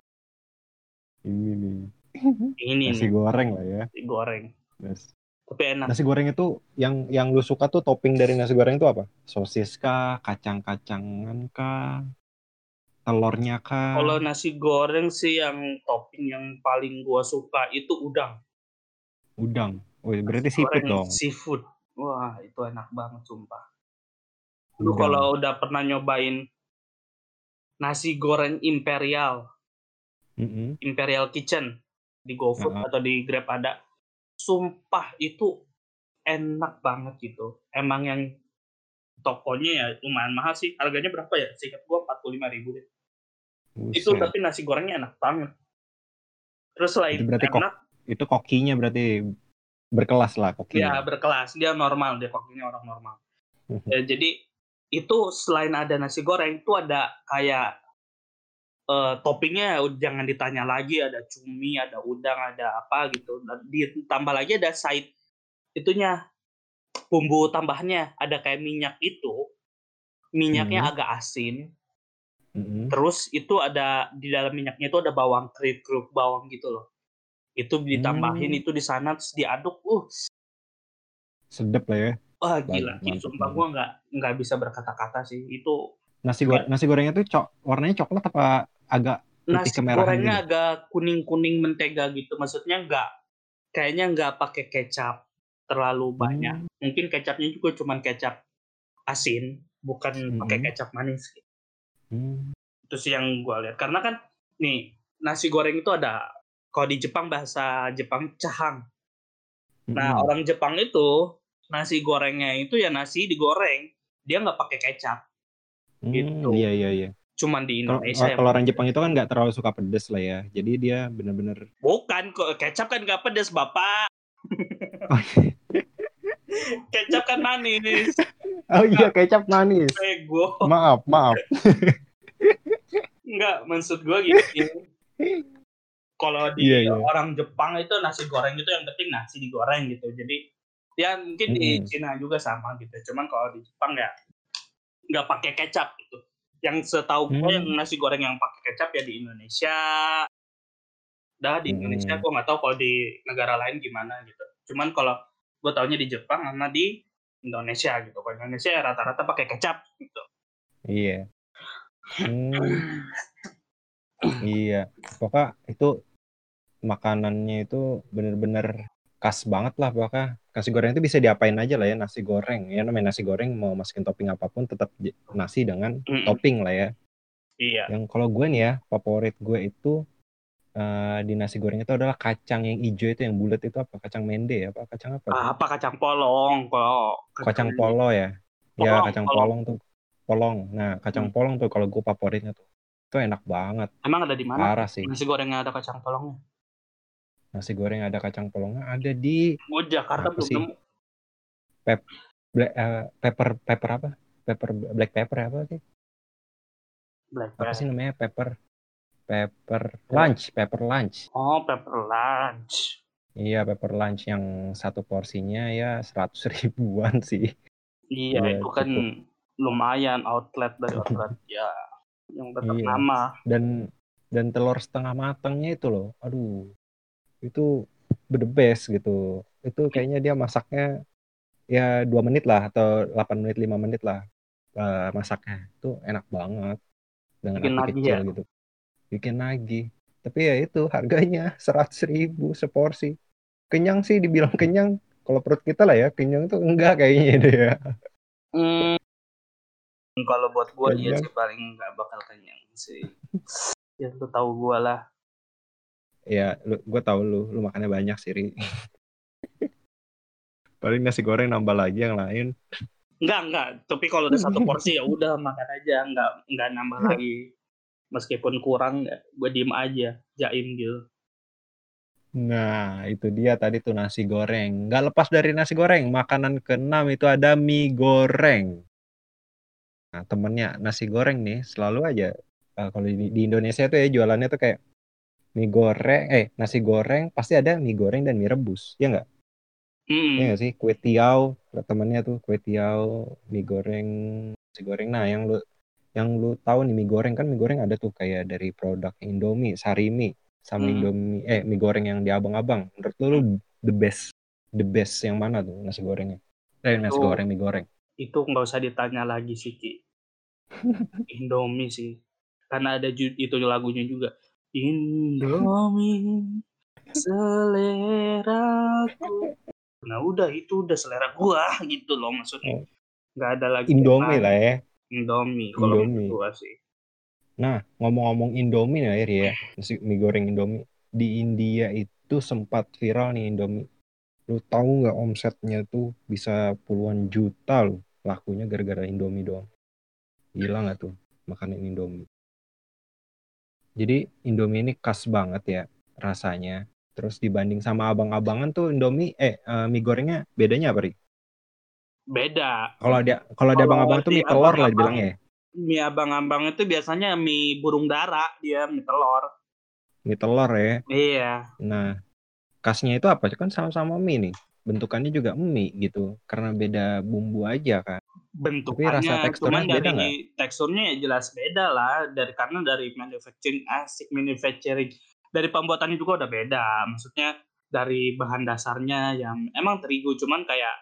Ini. [LAUGHS] Ini Nasi nih, goreng lah ya. nasi goreng. Yes. Tapi enak. Nasi goreng itu yang yang lu suka tuh topping dari nasi goreng itu apa? Sosis kah, kacang-kacangan kah, telurnya kah? Kalau nasi goreng sih yang topping yang paling gua suka itu udang. udang. Oh, berarti Nasi seafood dong. Seafood. Wah, itu enak banget sumpah. Lu kalau udah pernah nyobain nasi goreng imperial, Mm-mm. imperial kitchen di GoFood Heeh. atau di Grab ada, sumpah itu enak banget gitu. Emang yang tokonya ya lumayan mahal sih. Harganya berapa ya? Seingat gua 45.000 ribu deh. Itu Buset. tapi nasi gorengnya enak banget. Terus selain Itu berarti kok enak, itu kokinya berarti berkelas lah kokinya. berkelas, dia normal, dia kokinya orang normal. Ya, jadi itu selain ada nasi goreng itu ada kayak eh, toppingnya jangan ditanya lagi ada cumi, ada udang, ada apa gitu. Ditambah lagi ada side itunya bumbu tambahnya ada kayak minyak itu minyaknya Hmm. agak asin Mm-mm. terus itu ada di dalam minyaknya itu ada bawang kerip bawang gitu loh itu ditambahin Hmm. itu di sana terus diaduk uh Sedep lah ya. Wah gila mantap sumpah gua nggak nggak bisa berkata-kata sih itu Nasi goreng nasi gorengnya tuh cok warnanya coklat apa agak putih nasi gorengnya gitu? agak kuning kuning mentega gitu maksudnya nggak kayaknya nggak pakai kecap terlalu banyak Hmm. mungkin kecapnya juga cuman kecap asin bukan pakai Mm-mm. kecap manis Hmm. itu sih yang gue lihat karena kan nih nasi goreng itu ada kalau di Jepang bahasa Jepang cahang nah Mm-mm. orang Jepang itu nasi gorengnya itu ya nasi digoreng dia nggak pakai kecap Hmm, gitu. Iya iya iya. cuman di Kalau Indonesia yang kalau orang Jepang itu kan nggak terlalu suka pedes lah ya. Jadi dia bener-bener bukan kok kecap kan nggak pedes bapak Oh, [LAUGHS] kecap kan manis oh iya kecap manis. bego Maaf maaf. Enggak, maksud gue gini. Kalau di Iya, iya. orang Jepang itu nasi goreng itu yang penting nasi digoreng gitu. Jadi ya mungkin di. Cina juga sama gitu. Cuman kalau di Jepang ya nggak pakai kecap gitu. Yang setahu gue Hmm. yang nasi goreng yang pakai kecap ya di Indonesia. Dah di Indonesia Hmm. gue nggak tahu kalau di negara lain gimana gitu. Cuman kalau gue taunya di Jepang sama di Indonesia gitu. Kalau Indonesia ya rata-rata pakai kecap gitu. Iya. Hmm, iya. Pokoknya itu makanannya itu bener-bener khas banget lah pokoknya. Nasi goreng itu bisa diapain aja lah ya nasi goreng. Ya namanya nasi goreng mau masukin topping apa pun tetap nasi dengan Mm-mm. topping lah ya. Iya. Yang kalau gue nih ya favorit gue itu eh, di nasi goreng itu adalah kacang yang hijau itu yang bulat itu apa? Kacang mende ya? Apa kacang apa? Ah, apa kacang polong kalau Kacang polo ya? Ya Polong, kacang polong. polong tuh. Polong. Nah kacang Hmm. polong tuh kalau gue favoritnya tuh. Itu enak banget. Emang ada di mana? Parah sih. Nasi gorengnya ada kacang polongnya. Nasi goreng ada kacang polongnya ada di Gue Jakarta Apa belum sih? nemu. black, eh, pepper pepper apa? Pepper black pepper apa sih? Black Apa sih namanya pepper? Pepper lunch, pepper lunch. Oh, pepper lunch. Iya, pepper lunch yang satu porsinya ya seratus ribuan sih. Iya, Iya, itu kan cukup. lumayan outlet dari outlet [LAUGHS] ya yang Iya. ternama. Dan dan telur setengah matangnya itu loh. Aduh. Itu the best gitu. Itu kayaknya dia masaknya ya dua menit lah atau 8 menit 5 menit lah eh, masaknya. Itu enak banget dengan Bikin api kecil ya? gitu. Bikin nagih. Tapi ya itu harganya [LAUGHS] seratus ribu seporsi. Kenyang sih dibilang kenyang. Kalau perut kita lah ya kenyang itu enggak kayaknya deh ya. Hmm, kalau buat gue iya Kenyang. sih paling nggak bakal kenyang sih. [LAUGHS] Ya lu tahu gue lah. Ya, lu, gue tahu lu, lu makannya banyak sih, Ri. [LAUGHS] Paling nasi goreng nambah lagi yang lain. Enggak, enggak. Tapi kalau udah satu porsi ya udah makan aja, enggak enggak nambah [LAUGHS] lagi. Meskipun kurang, gue diem aja, jaim gitu. Nah, itu dia tadi tuh nasi goreng. Nggak lepas dari nasi goreng, makanan keenam itu ada mie goreng. Nah, temennya nasi goreng nih selalu aja eh, kalau di, di Indonesia tuh ya jualannya tuh kayak mie goreng, eh nasi goreng pasti ada mie goreng dan mie rebus, ya nggak? Hmm. Iya nggak sih? Kue tiaw, temennya tuh kue tiaw, mie goreng, nasi goreng. Nah, yang lu yang lu tahu nih mie goreng kan mie goreng ada tuh kayak dari produk Indomie, Sarimi. sama Hmm. Indomie eh mie goreng yang di abang-abang. Menurut lu, lu the best the best yang mana tuh nasi gorengnya? Eh nasi goreng mie goreng. Itu nggak usah ditanya lagi sih, Ki. [LAUGHS] Indomie sih. Karena ada itu lagunya juga. Indomie seleraku. Nah udah itu udah selera gua [LAUGHS] gitu loh maksudnya. Nggak ada lagi. Indomie lah ya. Indomie kalau Indomie. gua sih. Nah, ngomong-ngomong Indomie nih ya, nasi mie goreng Indomie. Di India itu sempat viral nih Indomie. Lu tahu nggak omsetnya tuh bisa puluhan juta loh lakunya gara-gara Indomie doang. Gila nggak tuh makanan Indomie. Jadi Indomie ini khas banget ya rasanya. Terus dibanding sama abang-abangan tuh Indomie, eh eh, mie gorengnya bedanya apa, Ri? Beda. Kalau dia kalau di Kalau abang-abang tuh mie telur lah abang-abang- dibilangnya ya. Mie abang-abang itu biasanya mie burung dara dia mie telur. Mie telur ya. Iya. Nah, khasnya itu apa? Kan sama-sama mie nih. Bentukannya juga mie gitu. Karena beda bumbu aja kan. bentukannya rasa teksturnya cuman beda dari teksturnya ya jelas beda lah dari karena dari manufacturing asik manufacturing dari pembuatannya juga udah beda maksudnya dari bahan dasarnya yang emang terigu cuman kayak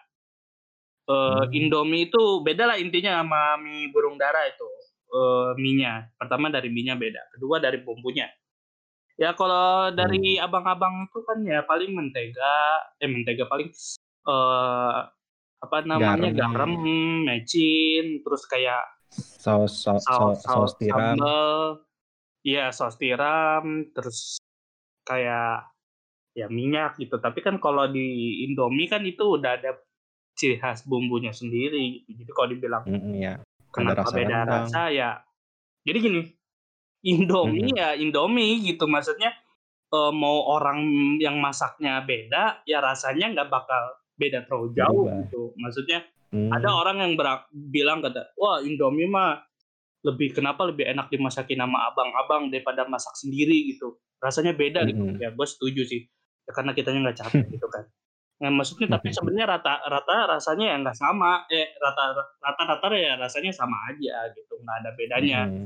eh, Hmm. Indomie itu beda lah intinya sama mie burung dara itu eh mie-nya pertama dari mie-nya beda kedua dari bumbunya ya kalau dari abang-abang itu kan ya paling mentega eh mentega paling eh apa namanya Garam. garam, mecin terus kayak Saus saus, saus saus, saus tiram. sambal iya saus tiram terus kayak ya minyak gitu tapi kan kalau di Indomie kan itu udah ada ciri khas bumbunya sendiri gitu. jadi kalau dibilang Mm, ya. kenapa rasa beda rendang. rasa ya jadi gini Indomie Mhm. ya Indomie gitu maksudnya eh, mau orang yang masaknya beda ya rasanya nggak bakal beda terlalu jauh Berubah. gitu maksudnya Hmm. ada orang yang berak- bilang kata wah Indomie mah lebih kenapa lebih enak dimasakin sama abang-abang daripada masak sendiri gitu rasanya beda gitu Mhm. ya gue setuju sih ya, karena kitanya nggak capek [LAUGHS] gitu kan nah maksudnya tapi sebenarnya rata-rata rasanya ya nggak sama eh rata rata-rata ya rasanya sama aja gitu nggak ada bedanya Mm.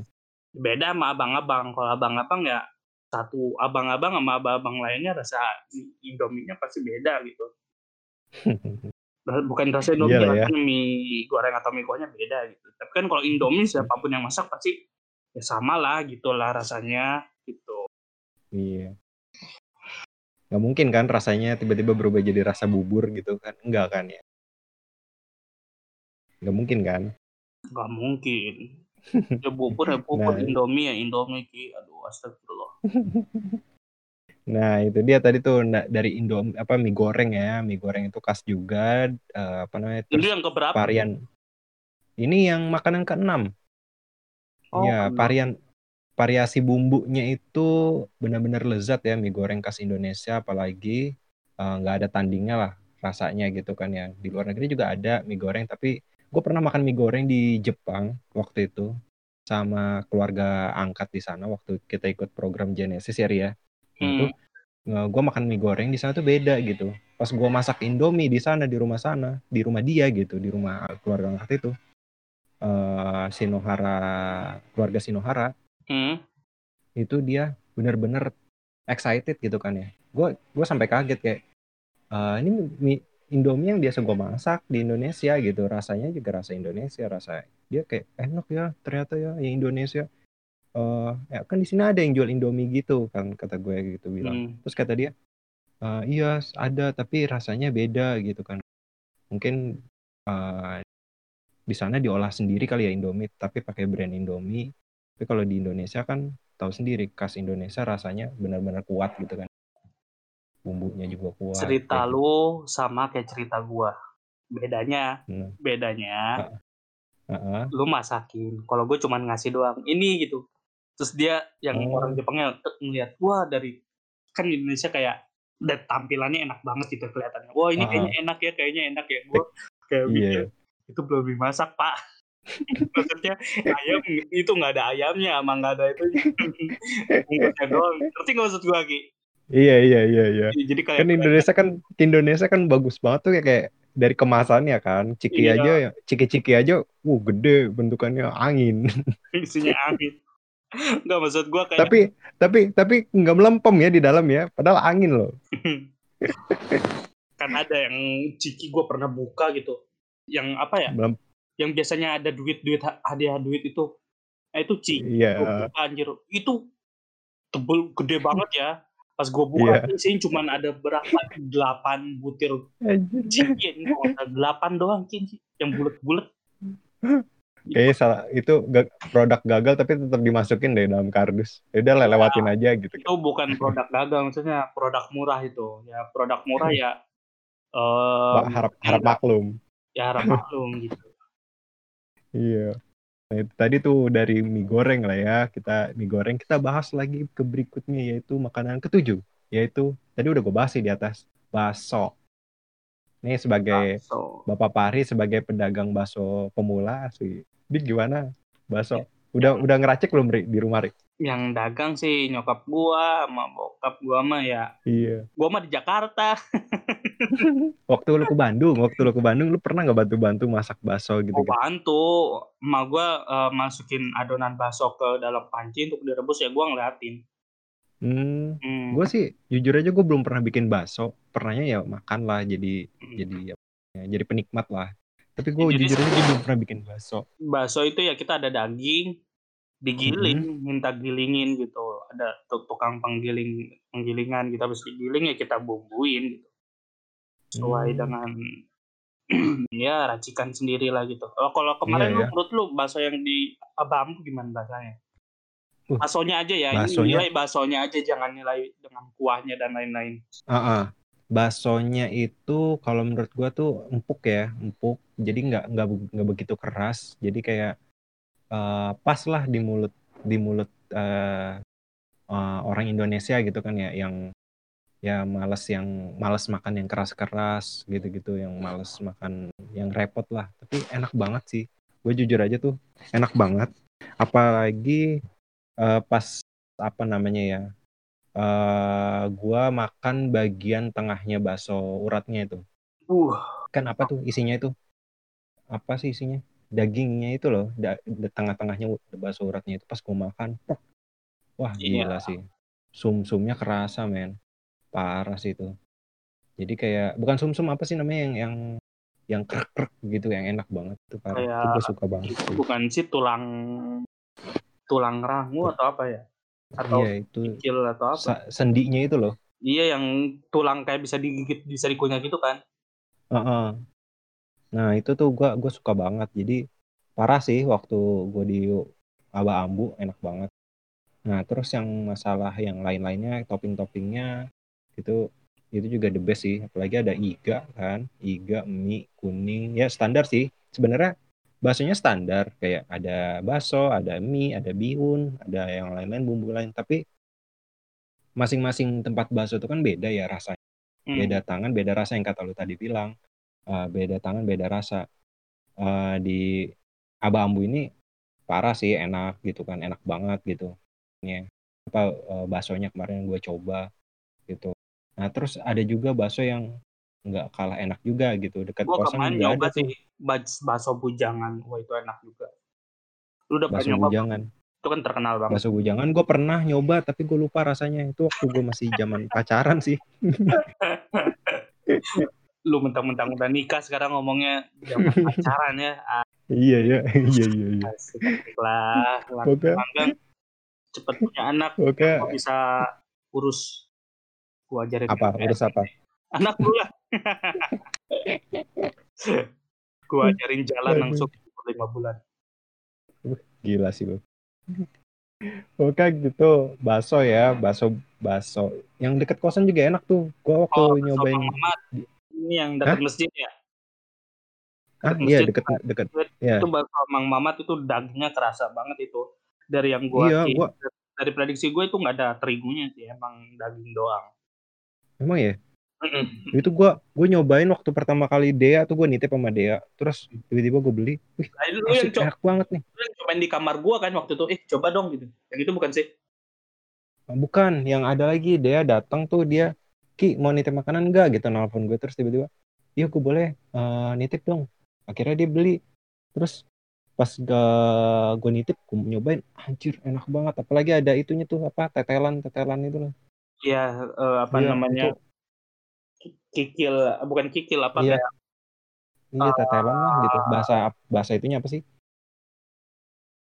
Beda sama abang-abang kalau abang-abang ya satu abang-abang sama abang-abang lainnya rasa Indominya pasti beda gitu [LAUGHS] bukan rasa Indomie Iyalah ya. rasanya mie goreng atau mie kuahnya beda gitu tapi kan kalau Indomie siapa pun yang masak pasti ya sama lah gitulah rasanya gitu Iya. Nggak mungkin kan rasanya tiba-tiba berubah jadi rasa bubur gitu kan? Enggak kan ya? Nggak mungkin kan? nggak mungkin ya bubur ya bubur Nah. Indomie ya Indomie ki aduh astagfirullah [LAUGHS] Nah, itu dia tadi tuh na- dari Indo apa mie goreng ya. Mie goreng itu khas juga eh, apa namanya? ini Terus yang keberapa varian. Ini yang makanan keenam. Oh, ya, varian variasi bumbunya itu benar-benar lezat ya mie goreng khas Indonesia apalagi eh, nggak ada tandingnya lah rasanya gitu kan ya. Di luar negeri juga ada mie goreng tapi gue pernah makan mie goreng di Jepang waktu itu sama keluarga angkat di sana waktu kita ikut program Genesis ya Ria. Nah, itu Hmm. gue makan mie goreng di sana tuh beda gitu. Pas gue masak Indomie di sana di rumah sana, di rumah dia gitu, di rumah keluarga angkat itu. eh Sinohara, keluarga Sinohara Hmm. itu dia bener-bener excited gitu kan ya. Gue gue sampai kaget kayak "Eh, ini mie Indomie yang biasa gue masak di Indonesia gitu, rasanya juga rasa Indonesia, rasa dia kayak enak ya ternyata ya yang Indonesia. eh ya kan di sini ada yang jual Indomie gitu kan kata gue gitu bilang. Hmm. Terus kata dia, "Eh, iya ada tapi rasanya beda gitu kan. Mungkin eh, di sana diolah sendiri kali ya Indomie, tapi pakai brand Indomie. Tapi kalau di Indonesia kan tahu sendiri khas Indonesia rasanya benar-benar kuat gitu kan. Bumbunya juga kuat. cerita kayak gitu. lu sama kayak cerita gua bedanya Hmm. bedanya Heeh. lu masakin kalau gue cuman ngasih doang ini gitu terus dia yang Oh. orang Jepangnya eh, ngeliat wah dari kan di Indonesia kayak dan tampilannya enak banget gitu kelihatannya wah ini Ah. kayaknya enak ya kayaknya enak ya gue kayak mikir itu belum dimasak pak [LAUGHS] maksudnya ayam itu nggak ada ayamnya emang nggak ada itu [LAUGHS] bungkusnya doang ngerti nggak maksud gue Ki Iya iya iya iya. jadi kayak Kan Indonesia kan Indonesia kan bagus banget tuh ya kayak dari kemasannya kan. Ciki Iya. aja ciki-ciki aja, uh gede bentukannya angin. [LAUGHS] isinya angin Enggak maksud gua kayak Tapi tapi tapi nggak melempem ya di dalam ya. Padahal angin loh. [LAUGHS] kan ada yang ciki gua pernah buka gitu. Yang apa ya? Melem- Yang biasanya ada duit-duit hadiah duit itu. Eh itu ciki. Iya. Buka, anjir. Itu tebel gede banget ya. Pas gua buka Iya. isinya cuma ada berapa? 8 butir ciki. Delapan doang ciki. Yang bulat-bulat. Kayaknya salah itu ga- produk gagal tapi tetap dimasukin deh dalam kardus. Ya udah lewatin aja gitu. itu bukan produk gagal maksudnya produk murah itu ya produk murah ya eh Ba- harap harap maklum. ya harap maklum gitu Iya. Nah, itu tadi tuh dari mie goreng lah ya. Kita mie goreng kita bahas lagi ke berikutnya yaitu makanan ketujuh. Yaitu tadi udah gue bahas sih di atas bakso. Ini sebagai so Bapak Pari sebagai pedagang bakso pemula sih. Dik gimana? Bakso. Udah udah ngeracik belum Ri, di rumah Ri? Yang dagang sih nyokap gua sama bokap gua mah ya Iya. gua mah di Jakarta [LAUGHS] Waktu lu ke Bandung, waktu lu ke Bandung lu pernah nggak bantu-bantu masak bakso gitu? gua bantu emak gua eh, masukin adonan bakso ke dalam panci untuk direbus ya gua ngeliatin Hmm, hmm. gue sih jujur aja gue belum pernah bikin bakso. Pernahnya ya makan lah jadi Hmm. jadi ya, jadi penikmat lah. Tapi gue jujur aja belum pernah bikin bakso. bakso itu ya kita ada daging digiling Hmm. minta gilingin gitu ada tu- tukang penggiling penggilingan kita habis digiling ya kita bumbuin gitu sesuai Hmm. dengan [CLEARS THROAT] ya racikan sendiri lah gitu. Oh, kalau kemarin lu ya. menurut lu bakso yang di Bambu gimana bahasanya? Uh, Baksonya aja ya, ini baksonya- nilai baksonya aja jangan nilai dengan kuahnya dan lain-lain. Ah, ah. Baksonya itu kalau menurut gua tuh empuk ya, empuk. Jadi nggak nggak nggak begitu keras. Jadi kayak eh, pas lah di mulut di mulut eh, eh, orang Indonesia gitu kan ya, yang ya males yang males makan yang keras-keras gitu-gitu, yang males makan yang repot lah. Tapi enak banget sih. Gue jujur aja tuh enak banget. Apalagi eh, pas apa namanya ya? eh gua makan bagian tengahnya bakso uratnya itu. Uh, Kan apa tuh isinya itu? Apa sih isinya? Dagingnya itu loh, da- da- tengah-tengahnya bakso uratnya itu pas gua makan. Wah, Iya. gila sih. Sum-sumnya kerasa, men. Parah sih itu. Jadi kayak bukan sum-sum apa sih namanya yang yang yang krek-krek gitu yang enak banget itu parah. Itu Kayak- gue suka banget. itu sih. bukan sih tulang tulang rangu atau apa ya? Atau Iya, itu kecil atau apa? sendinya itu loh. Iya yang tulang kayak bisa digigit, bisa dikunyah gitu kan? Heeh. Nah itu tuh gua gua suka banget. Jadi parah sih waktu gua di Aba Ambu enak banget. Nah terus yang masalah yang lain-lainnya topping-toppingnya itu itu juga the best sih. Apalagi ada iga kan, iga mie kuning ya standar sih. Sebenarnya baksonya standar kayak ada bakso, ada mie, ada bihun, ada yang lain-lain bumbu lain. Tapi masing-masing tempat bakso itu kan beda ya rasanya Hmm. beda tangan beda rasa yang kata lu tadi bilang Eh, beda tangan beda rasa Eh, di Aba Ambu ini parah sih enak gitu kan enak banget gitu ya apa eh, baksonya kemarin gue coba gitu nah terus ada juga bakso yang nggak kalah enak juga gitu dekat Gua kosan kemarin juga nyoba sih bakso bujangan. Wah itu enak juga. Lu udah pernah bakso nyoba? bujangan Itu kan terkenal banget. bakso bujangan gue pernah nyoba tapi gue lupa rasanya itu waktu gue masih zaman [LAUGHS] pacaran sih [LAUGHS] Lu mentang-mentang udah nikah sekarang ngomongnya [LAUGHS] pacaran ya. Iya iya iya iya iya asik lah. Oke. Langgang cepet punya anak. oke Gua bisa urus. Gua ajarin. apa urus apa Anak lu lah. [LAUGHS] gua ajarin jalan langsung lima bulan. Gila sih lu. Oke gitu, bakso ya, bakso bakso. Yang deket kosan juga enak tuh. Gua waktu Oh, nyobain. Bang Mamat. Ini yang dekat masjid ya. Ah dekat iya masjid. deket deket. Iya. Itu bakso Mang Mamat itu dagingnya kerasa banget itu. Dari yang gua Iya, gua dari prediksi gue itu nggak ada terigunya sih, emang daging doang. emang ya. Mm-mm. Itu gua gua nyobain waktu pertama kali Dea tuh gua nitip sama Dea. Terus tiba-tiba gua beli. Wih, Nah, lu yang, asik, co- enak banget nih. lu yang cobain di kamar gua kan waktu itu, eh coba dong gitu. Yang itu bukan sih? Bukan, yang ada lagi Dea datang tuh dia Ki mau nitip makanan enggak gitu nelfon gue terus tiba-tiba iya gue boleh eh, nitip dong akhirnya dia beli terus pas ke gue nitip gue nyobain anjir enak banget apalagi ada itunya tuh apa tetelan tetelan itu loh Iya, eh, apa Iya, namanya? itu. Kikil, bukan kikil apa Iya. kayak iya tetelan lah gitu Ah. bahasa bahasa itunya apa sih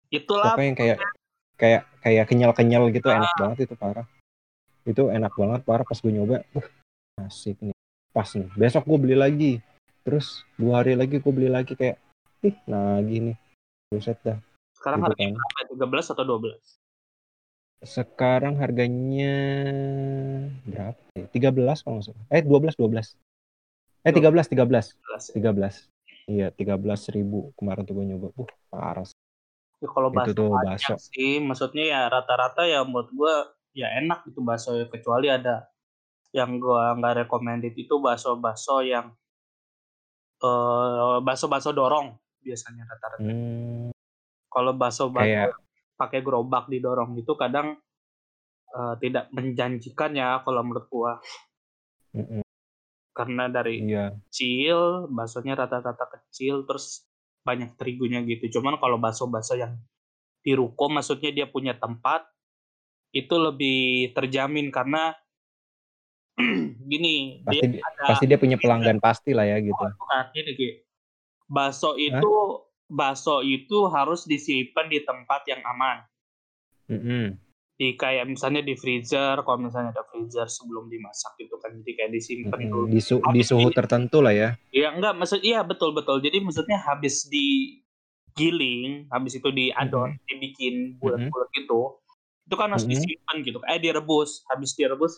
itulah pokoknya yang kayak kayak kayak kenyal kenyal gitu enak Ah. banget itu parah itu enak banget parah pas gue nyoba uh, asik nih pas nih besok gue beli lagi terus dua hari lagi gue beli lagi kayak ih lagi nih buset dah sekarang gitu harganya kan. berapa? 13 atau 12? sekarang harganya berapa ya? 13 kalau nggak salah eh 12 12 eh 13 13 13 ya. 13 iya 13 ribu kemarin tuh gue nyoba uh parah. Ya, kalau bakso. sih, maksudnya ya rata-rata ya menurut gua ya enak gitu bakso kecuali ada yang gua nggak recommended itu bakso-bakso yang eh bakso-bakso dorong biasanya rata-rata. hmm, Kalau bakso-bakso kayak pakai gerobak didorong itu kadang eh, tidak menjanjikan ya kalau menurut gua mm-mm, karena dari iya kecil, baksonya rata-rata kecil, terus banyak terigunya gitu. Cuman kalau bakso-bakso yang di ruko, maksudnya dia punya tempat, itu lebih terjamin karena [CLEARS THROAT] gini, dia pasti di- ada pasti dia punya pelanggan pasti lah ya gitu bukan ini Ki. Bakso itu bakso itu harus disimpan di tempat yang aman. Mm-mm, Di kayak misalnya di freezer, kalau misalnya ada freezer sebelum dimasak itu kan jadi kayak disimpan mm-mm. dulu. di, su- di suhu tertentu lah ya Iya enggak maksud iya betul betul. Jadi maksudnya habis digiling, habis itu diadon, dibikin bulat-bulat gitu. Itu kan harus Mhm. disimpan gitu. Eh direbus, habis direbus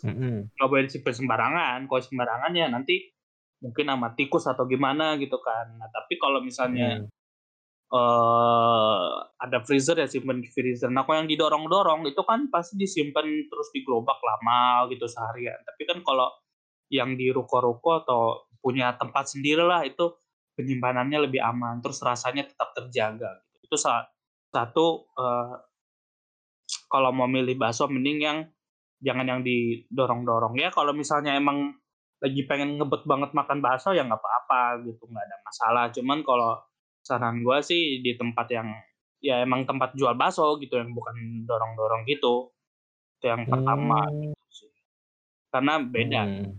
nggak boleh disimpan sembarangan. Kalau sembarangan ya nanti mungkin sama tikus atau gimana gitu kan. Nah, tapi kalau misalnya mm. eh ada freezer ya simpen di freezer. Nah, kalau yang didorong-dorong itu kan pasti disimpan terus di gerobak lama gitu seharian. Tapi kan kalau yang di ruko-ruko atau punya tempat sendiri lah itu penyimpanannya lebih aman, terus rasanya tetap terjaga. Itu sa- satu eh, kalau mau milih bakso mending yang jangan yang didorong-dorong ya. Kalau misalnya emang lagi pengen ngebet banget makan bakso ya nggak apa-apa gitu, nggak ada masalah. Cuman kalau saran gue sih di tempat yang ya emang tempat jual bakso gitu yang bukan dorong-dorong gitu. Itu yang pertama Hmm, gitu sih. Karena beda. hmm.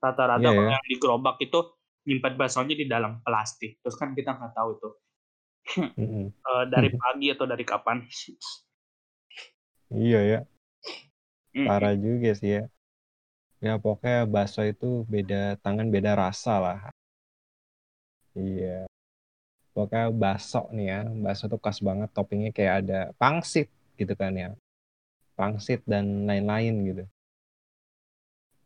Rata-rata kalau ya. yang di gerobak itu nyimpan baksonya di dalam plastik. Terus kan kita nggak tahu tuh Mm-mm. [LAUGHS] eh, dari pagi atau dari kapan. [LAUGHS] Iya ya, Mm, parah juga sih ya. Ya pokoknya bakso itu beda tangan beda rasa lah. Iya. Pokoknya bakso nih ya, bakso tuh khas banget toppingnya kayak ada pangsit gitu kan ya. Pangsit dan lain-lain gitu.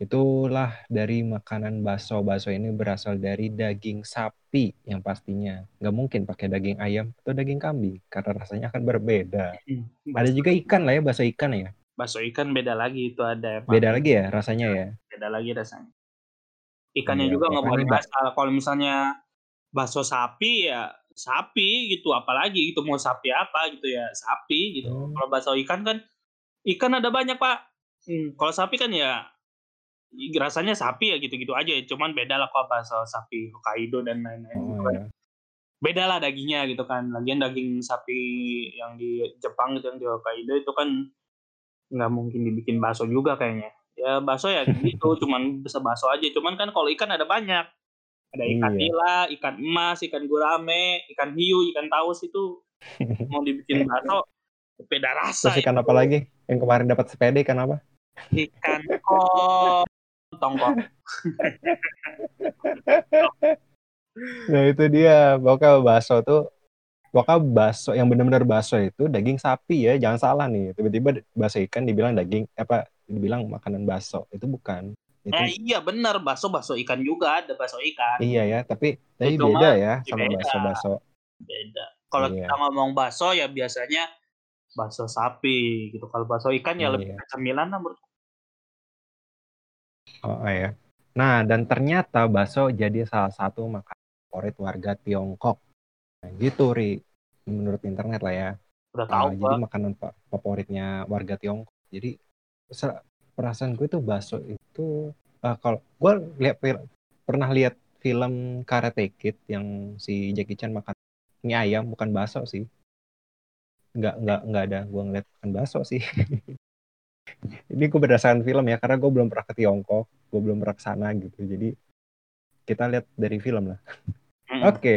Itulah dari makanan bakso. Bakso ini berasal dari daging sapi yang pastinya. Nggak mungkin pakai daging ayam atau daging kambing karena rasanya akan berbeda. mm. Ada juga ikan lah ya, bakso ikan ya. bakso ikan beda lagi itu ada emang Beda lagi ya rasanya ya. beda lagi rasanya. Ikannya Iya, juga nggak boleh pokoknya ba- asal. Kalau misalnya bakso sapi ya sapi gitu, apalagi gitu mau sapi apa gitu ya sapi gitu. Hmm. Kalau bakso ikan kan ikan ada banyak pak. Hmm, kalau sapi kan ya rasanya sapi ya gitu-gitu aja. Cuman beda lah kalau bakso sapi Hokkaido dan lain-lain. Oh, gitu kan. ya. Beda lah dagingnya gitu kan. Lagian daging sapi yang di Jepang gitu yang di Hokkaido itu kan nggak mungkin dibikin bakso juga kayaknya. Ya bakso ya [LAUGHS] gitu, cuman bisa bakso aja. Cuman kan kalau ikan ada banyak. Ada ikan Iya. nila, ikan emas, ikan gurame, ikan hiu, ikan taus itu [LAUGHS] mau dibikin bakso beda rasa. Terus ikan apa lagi? Yang kemarin dapat sepeda ikan apa? Ikan kok tongkol. Nah itu dia, pokoknya bakso tuh, pokoknya bakso yang benar-benar bakso itu daging sapi ya, jangan salah nih. Tiba-tiba bakso ikan dibilang daging apa? Dibilang makanan bakso, itu bukan. Itu Eh iya benar, bakso bakso ikan juga ada bakso ikan. iya ya, tapi tapi Cuma beda ya sama beda. bakso-bakso. Beda. Kalau Iya. kita ngomong bakso ya biasanya bakso sapi gitu. Kalau bakso ikan ya lebih Iya. cemilan lah menurut Oh ya. Nah dan ternyata bakso jadi salah satu makanan favorit warga Tiongkok. Nah, gitu Ri, menurut internet lah ya. udah Ah, tahu jadi gua. makanan fa- favoritnya warga Tiongkok. Jadi perasaan gue tuh bakso itu ah, kalau gue lihat pernah lihat film Karate Kid yang si Jackie Chan makan mie ayam bukan bakso sih nggak nggak nggak ada gue ngeliat makan bakso sih [LAUGHS] ini gue berdasarkan film ya karena gue belum pernah ke Tiongkok gue belum pernah ke sana gitu. Jadi kita lihat dari film lah. Mm-mm. oke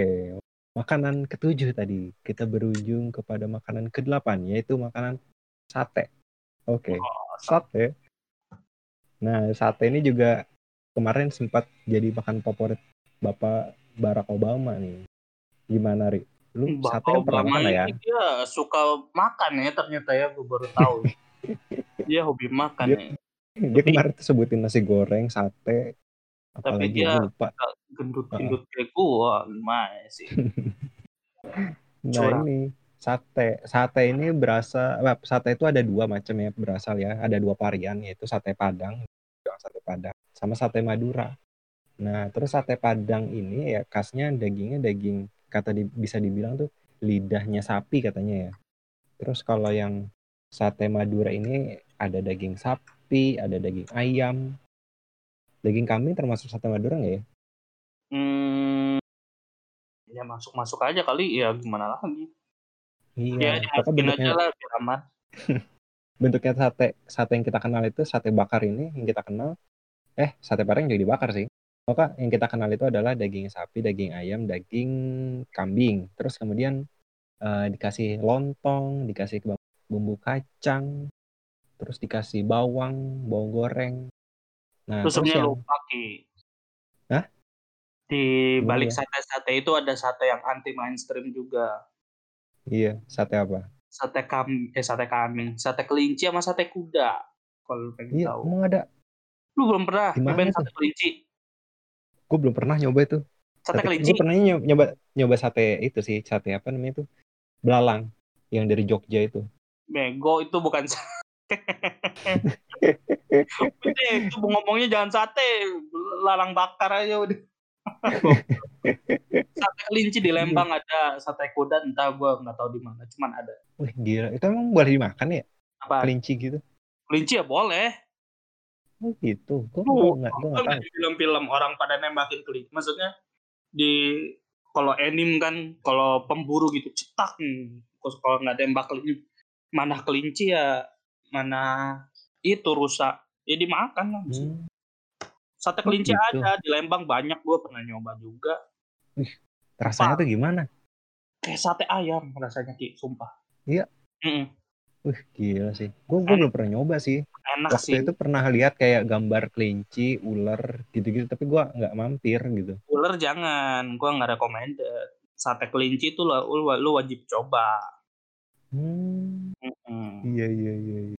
makanan ketujuh tadi. Kita berujung kepada makanan kedelapan yaitu makanan sate. Oke Oh, sate. Nah sate ini juga kemarin sempat jadi makan favorit bapak Barack Obama nih. Gimana ri? Lu Bapak sate pernah Obama makan lah ya? dia suka makan ya ternyata ya. Gue baru tahu. [LAUGHS] dia hobi makan Dia- ya. dia kemarin tuh sebutin nasi goreng sate apalagi dia- lupa Gendut-gendut kayak gua gimana sih? [LAUGHS] Nah Curang. ini sate. Sate ini berasa, sate itu ada dua macam ya berasal ya. Ada dua varian yaitu sate Padang, sate Padang, sama sate Madura. Nah terus sate Padang ini ya khasnya dagingnya daging kata di- bisa dibilang tuh lidahnya sapi katanya ya. Terus kalau yang sate Madura ini ada daging sapi, ada daging ayam, daging kambing termasuk sate Madura nggak ya? Hmm, ya masuk-masuk aja kali ya gimana lagi? Iya. Ya dimasukin bentuknya aja lah biar aman. [LAUGHS] bentuknya sate sate yang kita kenal itu sate bakar ini yang kita kenal eh sate padang juga dibakar sih maka yang kita kenal itu adalah daging sapi daging ayam daging kambing terus kemudian eh, dikasih lontong dikasih bumbu kacang terus dikasih bawang bawang goreng nah terus Tusuknya yang lupa Ki. Hah? Di Gimana balik ya? sate-sate itu ada sate yang anti mainstream juga. iya sate apa Sate kambing, eh sate kambing, sate kelinci sama sate kuda. Kalau pengen iya tahu. emang ada Lu belum pernah nyobain sate kelinci? gue belum pernah nyoba itu Sate Tapi kelinci gue pernah nyoba, nyoba sate itu sih sate apa namanya itu belalang yang dari Jogja itu bego itu bukan sate. [LAUGHS] Udah, itu ngomongnya jangan sate, lalang bakar aja udah. [LAUGHS] sate kelinci di Lembang ada, sate kuda entah gua nggak tahu di mana, cuman ada. Wih gila, itu emang boleh dimakan ya? Apa? Kelinci gitu? Kelinci ya boleh. Oh gitu, gue Lu, nggak gue Kan nggak tahu. di film-film orang pada nembakin kelinci. Maksudnya di kalau anim kan kalau pemburu gitu cetak. Terus kalau nggak tembak kelinci, mana kelinci ya mana itu rusak. Ya dimakan lah. Hmm, Sate Oh, kelinci gitu. ada di Lembang banyak gue pernah nyoba juga. rasanya tuh gimana? Kayak sate ayam rasanya ki, sumpah. Iya. Mm-mm. Wih gila sih, gue gue belum pernah nyoba sih. Enak Waktu sih. itu pernah lihat kayak gambar kelinci, ular gitu-gitu, tapi gue nggak mampir gitu. Ular jangan, gue nggak recommended. Sate kelinci itu lah, lu, lu wajib coba. Hmm, Mm-mm. iya iya iya. iya.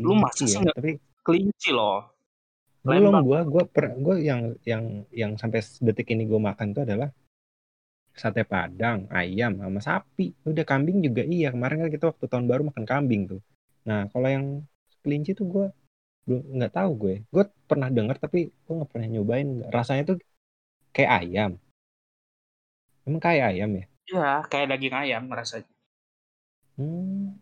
Lu masa Kelinci sih ya? nggak- Tapi Kelinci loh. belum gue gue per gue yang yang yang sampai detik ini gue makan tuh adalah sate padang, ayam sama sapi. Udah kambing juga iya. Kemarin kan kita waktu tahun baru makan kambing tuh. Nah kalau yang kelinci tuh gue belum nggak tahu gue. Gue pernah dengar tapi gue nggak pernah nyobain. Rasanya tuh kayak ayam. Emang kayak ayam ya? Iya, kayak daging ayam rasanya. Hmm.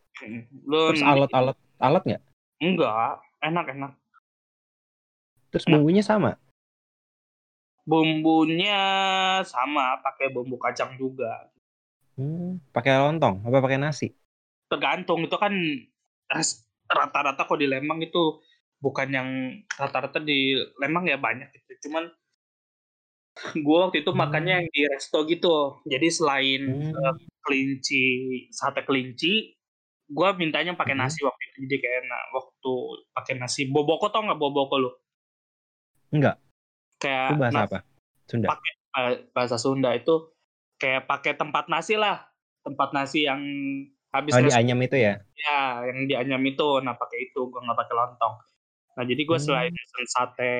Lu Terus alat-alat alat nggak? enggak, enak-enak. Terus Nah. bumbunya sama? Bumbunya sama, pakai bumbu kacang juga. Hmm. Pakai lontong? Apa pakai nasi? Tergantung itu kan rata-rata kok di Lembang itu bukan yang rata-rata di Lembang ya banyak gitu. Cuman gue waktu itu Hmm. makannya yang di resto gitu. Jadi selain Hmm. eh, kelinci, sate kelinci, gue mintanya pakai Hmm. nasi waktu itu. Jadi kayak enak waktu pakai nasi boboko tau nggak boboko lu? Enggak. Kayak Itu bahasa nasi- apa? Sunda. pakai eh, bahasa Sunda itu kayak pakai tempat nasi lah tempat nasi yang habis Oh di anyam itu ya? ya yang di anyam itu nah pakai itu gue nggak pakai lontong nah jadi gue Hmm. selain mesen sate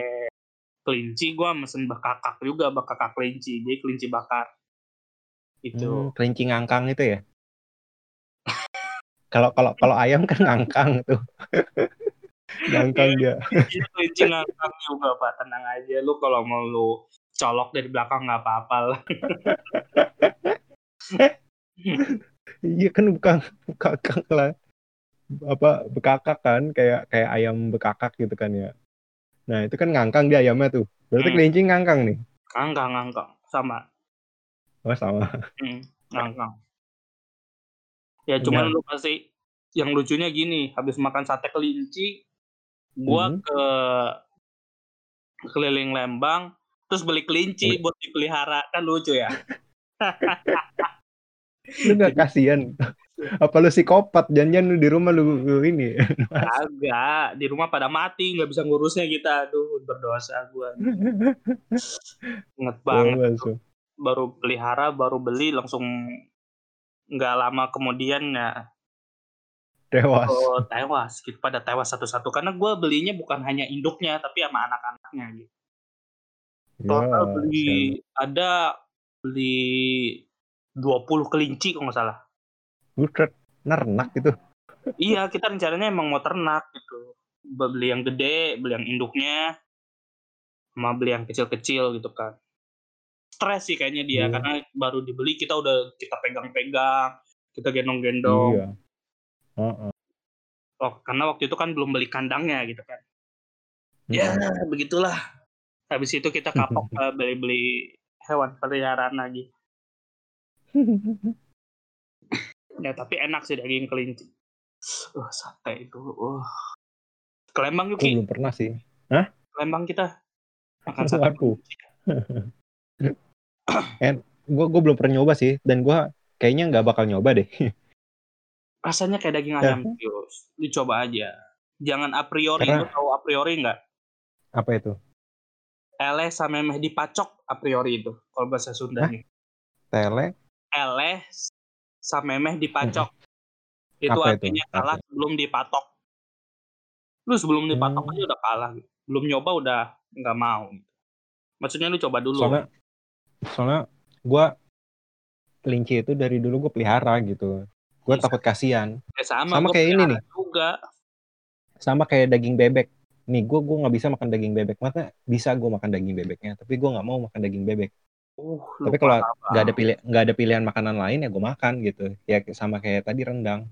kelinci gue mesen bekakak juga bekakak kelinci jadi kelinci bakar itu Hmm, kelinci ngangkang itu ya? Kalau kalau kalau ayam kan [LAUGHS] ngangkang tuh. [LAUGHS] ngangkang dia. Iya, kelinci ngangkang juga pak tenang aja lu kalau mau lu colok dari belakang nggak apa-apa lah [LAUGHS] Iya kan bukan bekakak lah. Apa bekakak kan kayak kayak ayam bekakak gitu kan ya. Nah, itu kan ngangkang dia ayamnya tuh. Berarti Hmm. kelinci ngangkang nih. ngangkang ngangkang sama Oh, sama. Hmm. ngangkang. Ya cuman Benar. lu pasti yang lucunya gini, habis makan sate kelinci, gua Mhm. ke keliling Lembang, terus beli kelinci buat dipelihara, kan lucu ya? [LAUGHS] Lu nggak kasihan? Apa lu psikopat? Jangan-jangan lu di rumah lu, lu ini. Kagak, di rumah pada mati, nggak bisa ngurusnya kita. Aduh, berdosa gua. [LAUGHS] Inget banget. Baru pelihara, baru beli, langsung nggak lama kemudian ya Tewas. oh, tewas. Gitu, pada tewas satu-satu. Karena gua belinya bukan hanya induknya, tapi sama anak-anaknya gitu. Ya, Total sialan. beli ada beli 20 kelinci kalau nggak salah. Buset, nernak gitu. Iya, kita rencananya emang mau ternak gitu. Beli yang gede, beli yang induknya, sama beli yang kecil-kecil gitu kan. Stres sih kayaknya dia Iya. karena baru dibeli kita udah kita pegang-pegang, kita gendong-gendong. Iya. Heeh. Oh, karena waktu itu kan belum beli kandangnya gitu kan. Ya, Mm-mm. begitulah. Habis itu kita kapok [LAUGHS] eh, beli-beli hewan peliharaan lagi. [LAUGHS] Ya, tapi enak sih daging kelinci. Wah, sate itu. Wah. Ke Lembang yuk, Aku Ki. belum pernah sih. Ke Lembang kita makan sate. [LAUGHS] kelinci. Gue gue belum pernah nyoba sih, dan gue kayaknya nggak bakal nyoba deh. [LAUGHS] Rasanya kayak daging Ya. ayam, Yus. Dicoba aja. Jangan a priori. Karena- Lu tahu a priori nggak? Apa itu? Eleh sama meh dipacok a priori itu. Kalau bahasa Sundanya. Tele? Eleh sama meh dipacok. Itu Apa itu? artinya kalah Apa? sebelum dipatok. Lu sebelum dipatok Hmm. aja udah kalah. Belum nyoba udah nggak mau. Maksudnya lu coba dulu. Soalnya, soalnya gue kelinci itu dari dulu gue pelihara gitu. Gue Bisa. takut kasihan. Eh, sama, sama kayak ini nih. Juga. Sama kayak daging bebek. Nih gue gue nggak bisa makan daging bebek. Masa bisa gue makan daging bebeknya, tapi gue nggak mau makan daging bebek. Uh, Tapi kalau nggak ada pilih nggak ada pilihan makanan lain ya gue makan gitu. Ya sama kayak tadi rendang.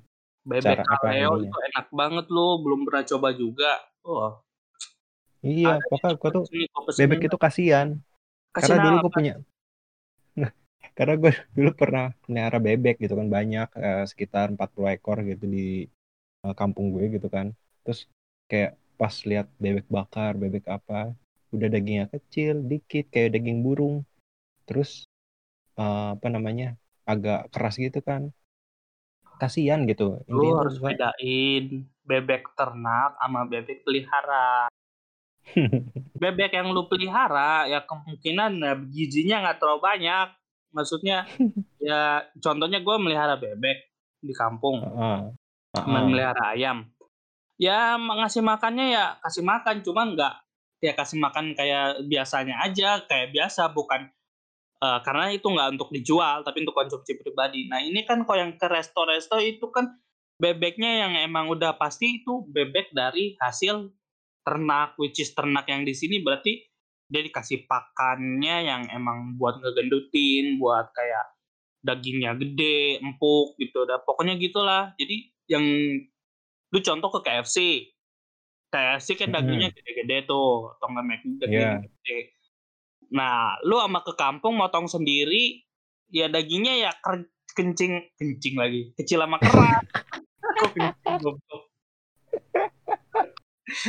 Bebek cara kaleo itu enak banget lu. Belum pernah coba juga. Oh, Iya, pokoknya gue tuh bebek itu kasihan. Kasih Karena dulu gue punya karena gue [LAUGHS] dulu pernah melihara bebek gitu kan banyak eh, sekitar 40 ekor gitu di eh, kampung gue gitu kan terus kayak pas lihat bebek bakar bebek apa udah dagingnya kecil dikit kayak daging burung terus eh, apa namanya agak keras gitu kan kasihan gitu Lu intinya harus gua bedain bebek ternak sama bebek pelihara. [LAUGHS] Bebek yang lu pelihara ya kemungkinan ya, gizinya nggak terlalu banyak. Maksudnya [LAUGHS] ya contohnya gue melihara bebek di kampung, Heeh. sama Heeh. melihara ayam. Ya ngasih makannya ya kasih makan, cuman nggak ya kasih makan kayak biasanya aja, kayak biasa bukan eh, karena itu nggak untuk dijual tapi untuk konsumsi pribadi. Nah ini kan kalau yang ke resto-resto itu kan bebeknya yang emang udah pasti itu bebek dari hasil ternak, which is ternak yang di sini berarti dia dikasih pakannya yang emang buat ngegendutin, buat kayak dagingnya gede, empuk gitu. Dan pokoknya gitulah. Jadi yang lu contoh ke KFC. KFC kan dagingnya gede-gede tuh, atau nggak McD dagingnya Iya. gede. Nah, lu sama ke kampung motong sendiri, ya dagingnya ya kencing, kencing lagi, kecil sama keras. [LAUGHS]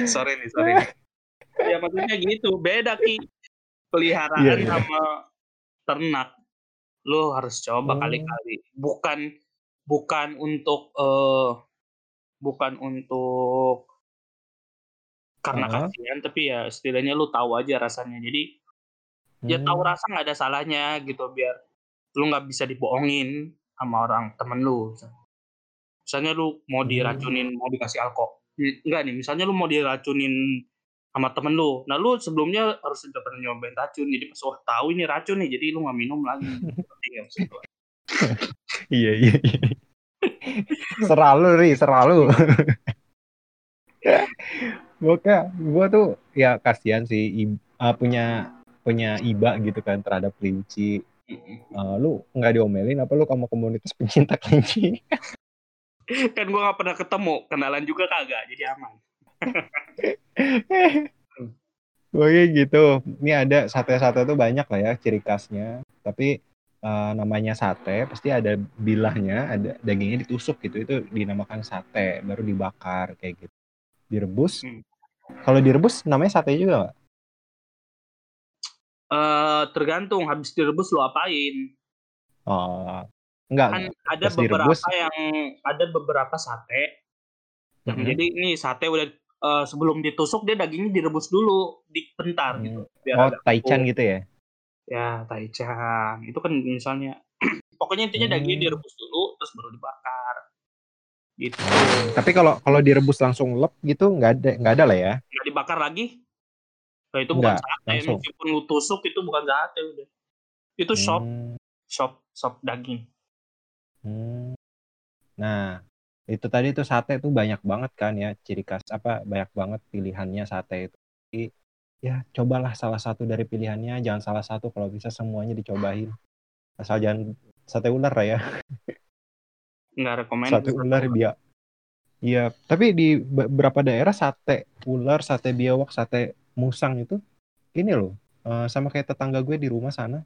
Sorry nih, sorry. nih. Ya maksudnya gitu, beda ki peliharaan Iya, iya. sama ternak. Lu harus coba Oh. kali-kali. Bukan bukan untuk eh bukan untuk karena Heeh. kasihan tapi ya setidaknya lu tahu aja rasanya. Jadi ya tahu Hmm. rasa nggak ada salahnya gitu biar lu nggak bisa dibohongin sama orang temen lu. Misalnya lu mau Hmm. diracunin, mau dikasih alkohol. Enggak nih, misalnya lu mau diracunin sama temen lu. Nah lu sebelumnya harus udah pernah nyobain racun. Jadi pas wah tahu ini racun nih, jadi lu nggak minum lagi. [LAUGHS] Iya iya. iya. Seralu ri, seralu. gue gue tuh ya kasihan sih uh, punya punya iba gitu kan terhadap kelinci. Uh, lu nggak diomelin apa lu kamu komunitas pencinta kelinci? [LAUGHS] kan gua nggak pernah ketemu, kenalan juga kagak, jadi aman. [LAUGHS] Gue gitu. Ini ada sate-sate tuh banyak lah ya ciri khasnya. Tapi uh, namanya sate pasti ada bilahnya, ada dagingnya ditusuk gitu. Itu dinamakan sate, baru dibakar kayak gitu. Direbus. Hmm. Kalau direbus namanya sate juga nggak? Uh, tergantung habis direbus lo apain. Oh, enggak. Kan ada beberapa direbus. yang ada beberapa sate. Yang -hmm. Jadi ini sate udah uh, sebelum ditusuk dia dagingnya direbus dulu, dipentar hmm. gitu. Biar oh, taichan gitu ya? Ya, taichan. Itu kan misalnya [CLEARS THROAT] pokoknya intinya hmm. dagingnya direbus dulu terus baru dibakar. Gitu. Hmm. Tapi kalau kalau direbus langsung lep gitu nggak ada nggak ada lah ya? Nggak dibakar lagi? Nah, itu bukan Nggak, sate. Langsung. Meskipun lu tusuk itu bukan sate udah. Itu shop, hmm. shop, shop daging. Hmm. Nah, itu tadi tuh sate tuh banyak banget kan ya ciri khas apa banyak banget pilihannya sate itu. Jadi, ya cobalah salah satu dari pilihannya, jangan salah satu kalau bisa semuanya dicobain. Asal jangan sate ular lah ya. [LAUGHS] Nggak rekomend. Sate ular biar Iya, tapi di beberapa daerah sate ular, sate biawak, sate musang itu ini loh, uh, sama kayak tetangga gue di rumah sana,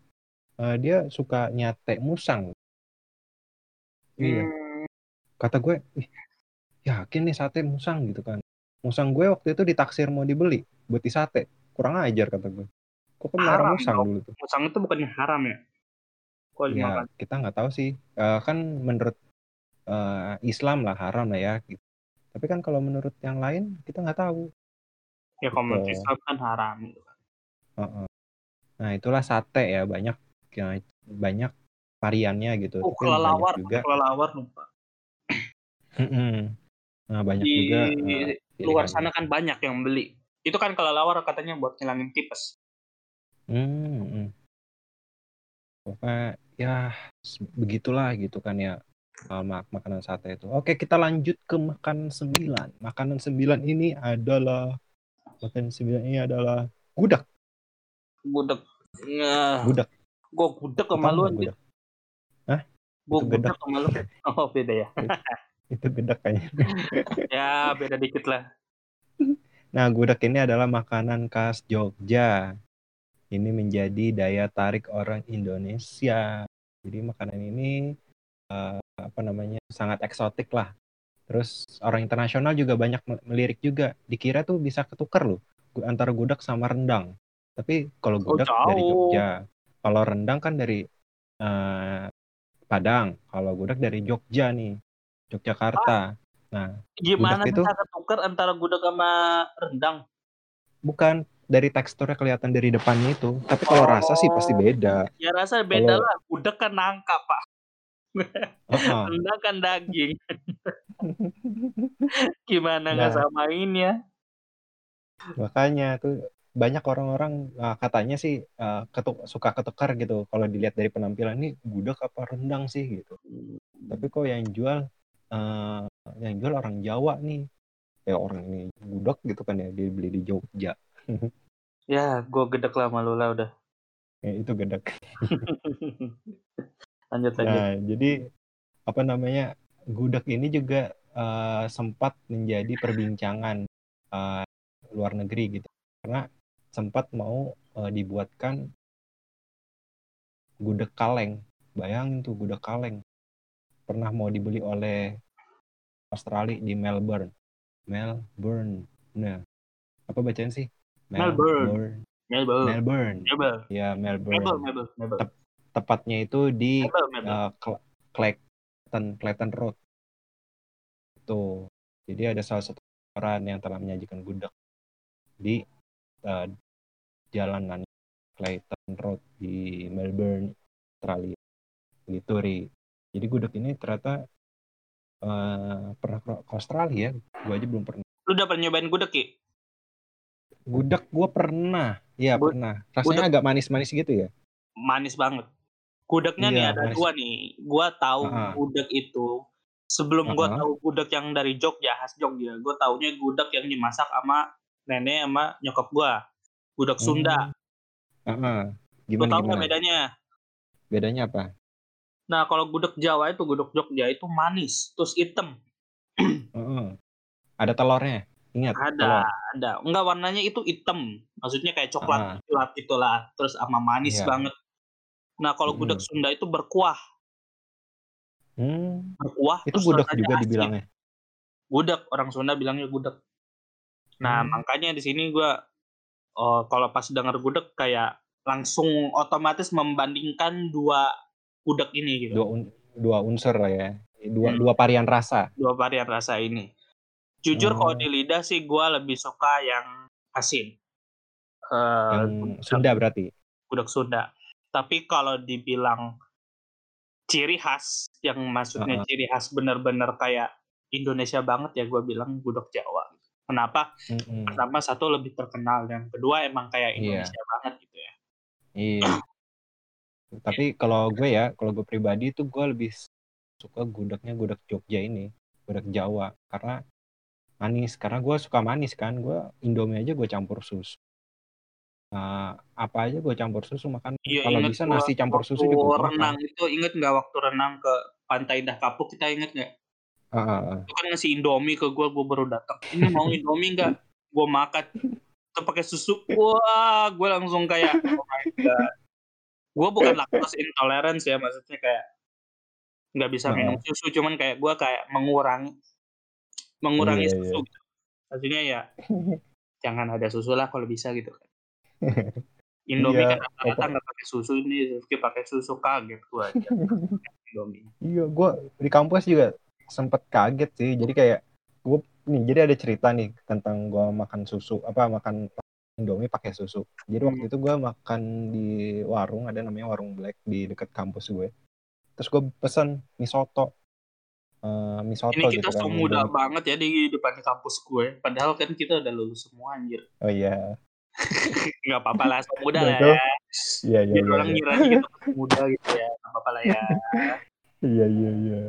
uh, dia suka nyate musang. Iya. Kata gue, "Ih, yakin nih sate musang?" Gitu kan. Musang gue waktu itu ditaksir mau dibeli buat di sate. Kurang ajar kata gue. Kok kan Haram musang dulu tuh? Musang itu bukannya haram ya? Kok Ya, dimakan? kita nggak tahu sih. Uh, kan menurut uh, Islam lah haram lah ya. Gitu. Tapi kan kalau menurut yang lain kita nggak tahu. Ya kalau menurut gitu. Islam kan haram gitu kan. Uh -uh. Nah itulah sate ya banyak ya, banyak variannya gitu. Oh, kelelawar, juga. kelelawar lupa. Nah banyak di juga. Uh, luar sana kan banyak yang beli. Itu kan kelelawar katanya buat ngilangin tipes. Hmm. Pokoknya ya begitulah gitu kan ya mak makanan sate itu. Oke kita lanjut ke makanan sembilan. Makanan sembilan ini adalah makanan sembilan ini adalah gudeg. Gudeg. Ya. Gudeg. Gue gudeg sama lu. Hah? Gue gudeg sama lu. Oh beda ya. Itu gudeg kayaknya. [LAUGHS] ya beda dikit lah. Nah gudeg ini adalah makanan khas Jogja ini menjadi daya tarik orang Indonesia. Jadi makanan ini uh, apa namanya sangat eksotik lah. Terus orang internasional juga banyak melirik juga. Dikira tuh bisa ketukar loh antara gudeg sama rendang. Tapi kalau oh, gudeg oh, dari Jogja, kalau rendang kan dari uh, Padang, kalau gudeg dari Jogja nih, Yogyakarta. Ah, nah, gimana itu ketukar antara gudeg sama rendang? Bukan, dari teksturnya kelihatan dari depannya itu. Tapi kalau oh. rasa sih pasti beda. Ya rasa beda kalau... lah. Udah kan nangka pak. Uh-huh. kan daging. [LAUGHS] Gimana nggak nah. samain ya? Makanya tuh banyak orang-orang uh, katanya sih uh, ketuk, suka ketukar gitu kalau dilihat dari penampilan ini gudeg apa rendang sih gitu. Hmm. Tapi kok yang jual uh, yang jual orang Jawa nih. Ya orang ini gudeg gitu kan ya dia beli di Jogja. [LAUGHS] Ya, gue gedek lah malu lah udah. Ya, itu gedek. lanjut [LAUGHS] lanjut. Nah, jadi apa namanya gudeg ini juga uh, sempat menjadi perbincangan uh, luar negeri gitu karena sempat mau uh, dibuatkan gudeg kaleng. Bayangin tuh gudeg kaleng. Pernah mau dibeli oleh Australia di Melbourne. Melbourne. Nah, apa bacaan sih? Melbourne. Melbourne. Melbourne. Melbourne. Ya, Melbourne. Melbourne. Melbourne. Melbourne. Tep tepatnya itu di Melbourne, Uh, Clayton, Clayton Road. Itu. Jadi ada salah satu orang yang telah menyajikan gudeg di uh, jalanan Clayton Road di Melbourne, Australia. Gitu, Ri. Jadi gudeg ini ternyata uh, pernah ke Australia. Gue aja belum pernah. Lu udah pernah nyobain gudeg, Ki? Gudeg gue pernah. Iya pernah. Rasanya gudeg. agak manis-manis gitu ya? Manis banget. Gudegnya iya, nih ada manis. dua nih. Gue tahu uh -huh. gudeg itu. Sebelum uh -huh. gue tahu gudeg yang dari Jogja, khas Jogja. Gue taunya gudeg yang dimasak sama nenek sama nyokap gue. Gudeg Sunda. Uh -huh. Gimana, tau gak bedanya? Bedanya apa? Nah kalau gudeg Jawa itu, gudeg Jogja itu manis, terus hitam. [CLEARS THROAT] -huh. Ada telurnya? Ingat. Ada, telur. ada. Enggak warnanya itu hitam. Maksudnya kayak coklat uh. gelap itulah. Terus sama manis yeah. banget. Nah, kalau gudeg Mhm. Sunda itu berkuah. Hmm, Berkuah itu gudeg juga asin. dibilangnya? Gudeg, orang Sunda bilangnya gudeg. Nah, Hmm. makanya di sini gua, eee, kalau pas denger gudeg kayak langsung otomatis membandingkan 2 gudeg ini gitu. 2 un 2 unsur lah ya, 2 Hmm. 2 varian rasa. 2 varian rasa ini. Jujur kalau Oh. di lidah sih gua lebih suka yang asin. Eee, Yang Sunda berarti? gudeg Sunda. Tapi kalau dibilang ciri khas, yang maksudnya Heeh. ciri khas bener-bener kayak Indonesia banget ya gua bilang gudeg Jawa. Kenapa? Mhm. Pertama, 1 lebih terkenal, yang kedua emang kayak Iya. Indonesia banget gitu ya. Iya. Tapi kalau gue ya, kalau gue pribadi tuh gue lebih suka gudegnya gudeg Jogja ini, gudeg Jawa. Karena manis, karena gue suka manis kan, gue Indomie aja gue campur susu. Eee, apa aja gue campur susu, makan Iya, kalau bisa gua nasi campur susu juga gue renang makan. itu, inget nggak waktu renang ke Pantai Indah Kapuk, kita inget nggak? Heeh. Itu kan ngasih Indomie ke gua, gua baru datang, "Ini mau Indomie nggak?" Gua makan, itu pakai susu, wah gua langsung kayak, "Oh my god." Gua bukan lactose intolerance ya, maksudnya kayak nggak bisa minum Heeh. susu, cuman kayak gua kayak mengurangi mengurangi Iya susu iya. gitu. Maksudnya ya [LAUGHS] jangan ada susu lah kalau bisa gitu kan. [LAUGHS] Indomie Iya, kan rata-rata nggak pakai susu, ini Rifky pakai susu, kaget aja [LAUGHS] Indomie. Iya, gue di kampus juga sempet kaget sih. Jadi kayak gue nih, jadi ada cerita nih tentang gue makan susu, apa makan Indomie pakai susu. Jadi waktu Hmm. itu gue makan di warung, ada namanya warung Black di dekat kampus gue. Terus gue pesen mie soto, eee, mie Ini soto kita gitu kan, muda Indomie. banget ya di depan kampus gue, padahal kan kita udah lulus semua anjir. Oh iya. [LAUGHS] Nggak apa-apa lah, so muda lah ya. iya iya iya orang iya. kita masih muda gitu ya, nggak apa-apa lah ya. Iya iya iya.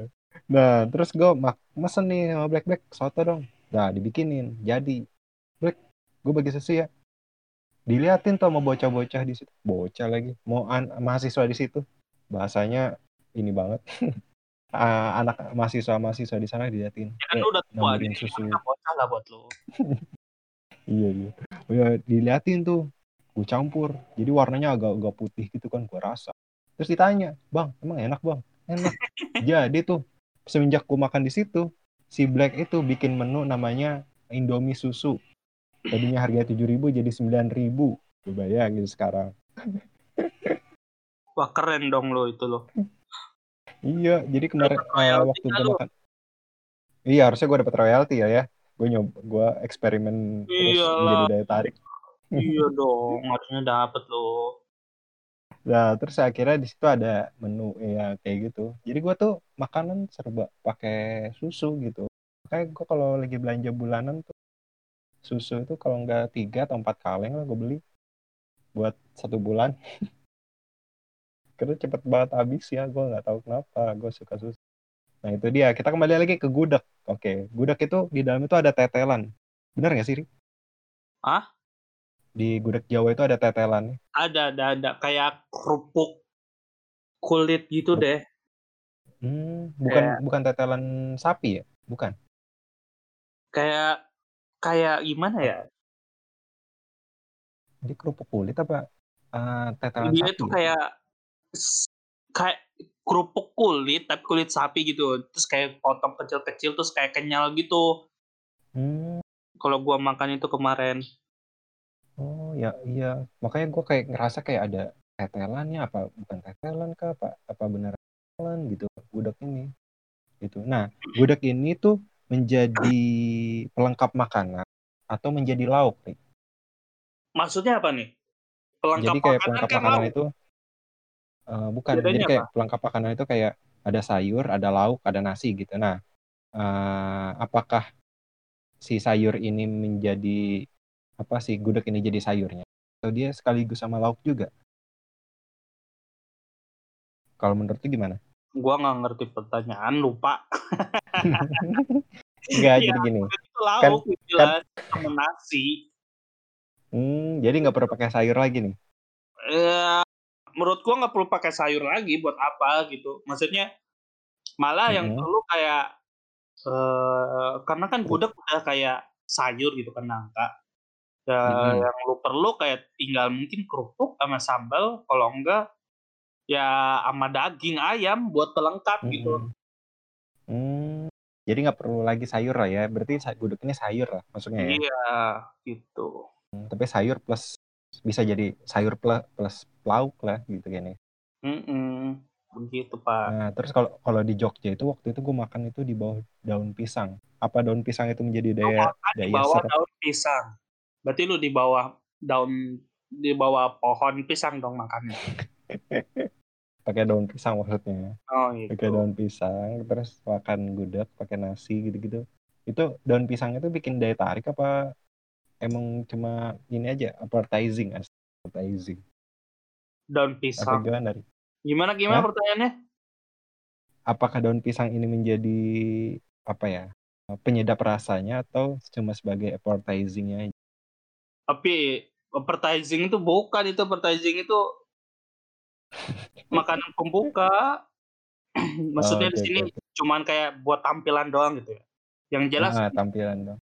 Nah, terus gue mak mesen nih sama Black Black, soto dong. Nah, dibikinin, jadi. Black, gue bagi susu ya. Diliatin tuh sama bocah-bocah di situ. Bocah lagi, mau an mahasiswa di situ. Bahasanya ini banget. [LAUGHS] Eee, anak mahasiswa-mahasiswa di sana diliatin, Ya kan lu udah tua, nampilin jadi susu. bocah lah buat lu. [LAUGHS] Iya iya. Ya diliatin tuh, gue campur. Jadi warnanya agak-agak putih gitu kan, gue rasa. Terus ditanya, "Bang, emang enak, Bang?" "Enak." [LAUGHS] Jadi tuh semenjak gue makan di situ, si Black itu bikin menu namanya Indomie susu. Tadinya harganya 7.000 jadi 9.000. Coba bayangin sekarang. Wah, keren dong lo itu lo. Iya, jadi kemarin Dapat royalti waktu gue makan iya harusnya gue dapet royalti ya ya. Gue nyob gue eksperimen terus menjadi daya tarik. Iya dong, harusnya dapet lo. Nah, terus akhirnya di situ ada menu ya kayak gitu. Jadi gue tuh makanan serba pakai susu gitu. Makanya gue kalau lagi belanja bulanan tuh susu itu kalau nggak 3 atau 4 kaleng lah gue beli buat 1 bulan. [LAUGHS] Karena cepet banget habis ya, gue nggak tahu kenapa gue suka susu. Nah itu dia, kita kembali lagi ke gudeg. Oke, gudeg itu di dalam itu ada tetelan. Bener nggak sih, Ri? Hah? Di gudeg Jawa itu ada tetelan. Ada, ada, ada kayak kerupuk kulit gitu deh. Hmm, bukan Kayak bukan tetelan sapi ya? Bukan. kayak kayak gimana ya? Jadi kerupuk kulit apa eee, tetelan Dia sapi itu ya? kayak kayak kerupuk kulit, tapi kulit sapi gitu. Terus kayak potong kecil-kecil, terus kayak kenyal gitu. Hmm. Kalau gua makan itu kemarin. Oh, ya iya. Makanya gue kayak ngerasa kayak ada tetelannya, apa bukan tetelan kah, apa apa beneran tetelan gitu, gudeg ini, gitu. Nah, gudeg ini tuh menjadi pelengkap makanan atau menjadi lauk, Ri? Maksudnya apa nih? Pelengkap Jadi kayak makanan pelengkap kan makanan lauk. itu eee, bukan. Jadi Bedanya kayak apa? pelengkap makanan itu kayak ada sayur, ada lauk, ada nasi gitu. Nah, eee, apakah si sayur ini menjadi apa, si gudeg ini jadi sayurnya? Atau dia sekaligus sama lauk juga? Kalau menurut lu gimana? Gua nggak ngerti pertanyaan, lupa. [LAUGHS] Enggak, Iya, jadi gini, itu kan lauk kan jelas, sama nasi. Mmm, jadi nggak perlu pakai sayur lagi nih? Eee, menurut gua nggak perlu pakai sayur lagi, buat apa gitu. Maksudnya malah yang Mhm. perlu kayak, eee, karena kan gudeg udah kayak sayur gitu kan, nangka. Ya Mhm. yang lu perlu kayak tinggal mungkin kerupuk sama sambal, kalau enggak ya sama daging ayam buat pelengkap gitu. Mm-mm. Hmm, jadi nggak perlu lagi sayur lah ya. Berarti gudeg ini sayur lah maksudnya ya. Iya, gitu. Hmm, Tapi sayur plus bisa jadi sayur plus plus lauk lah gitu kan ya. Mm-mm. Begitu, Pak. Nah, terus kalau kalau di Jogja itu waktu itu gue makan itu di bawah daun pisang. Apa daun pisang itu menjadi Lu daya makan di daya bawah serap? daun pisang. Berarti lu di bawah daun di bawah pohon pisang dong makannya. [LAUGHS] Pakai daun pisang maksudnya. Oh, Pakai gitu. daun pisang, terus makan gudeg pakai nasi gitu-gitu. Itu daun pisang itu bikin daya tarik apa emang cuma ini aja appetizing as appetizing. Daun Apa pisang. gimana? Ri? Gimana gimana Hah? pertanyaannya? Apakah daun pisang ini menjadi apa ya? penyedap rasanya atau cuma sebagai appetizingnya aja? Tapi appetizing itu bukan itu appetizing itu makanan pembuka. [CLEARS THROAT] Maksudnya Oh, di oke, sini oke. cuman kayak buat tampilan doang gitu ya. Yang jelas Ah, tampilan dong.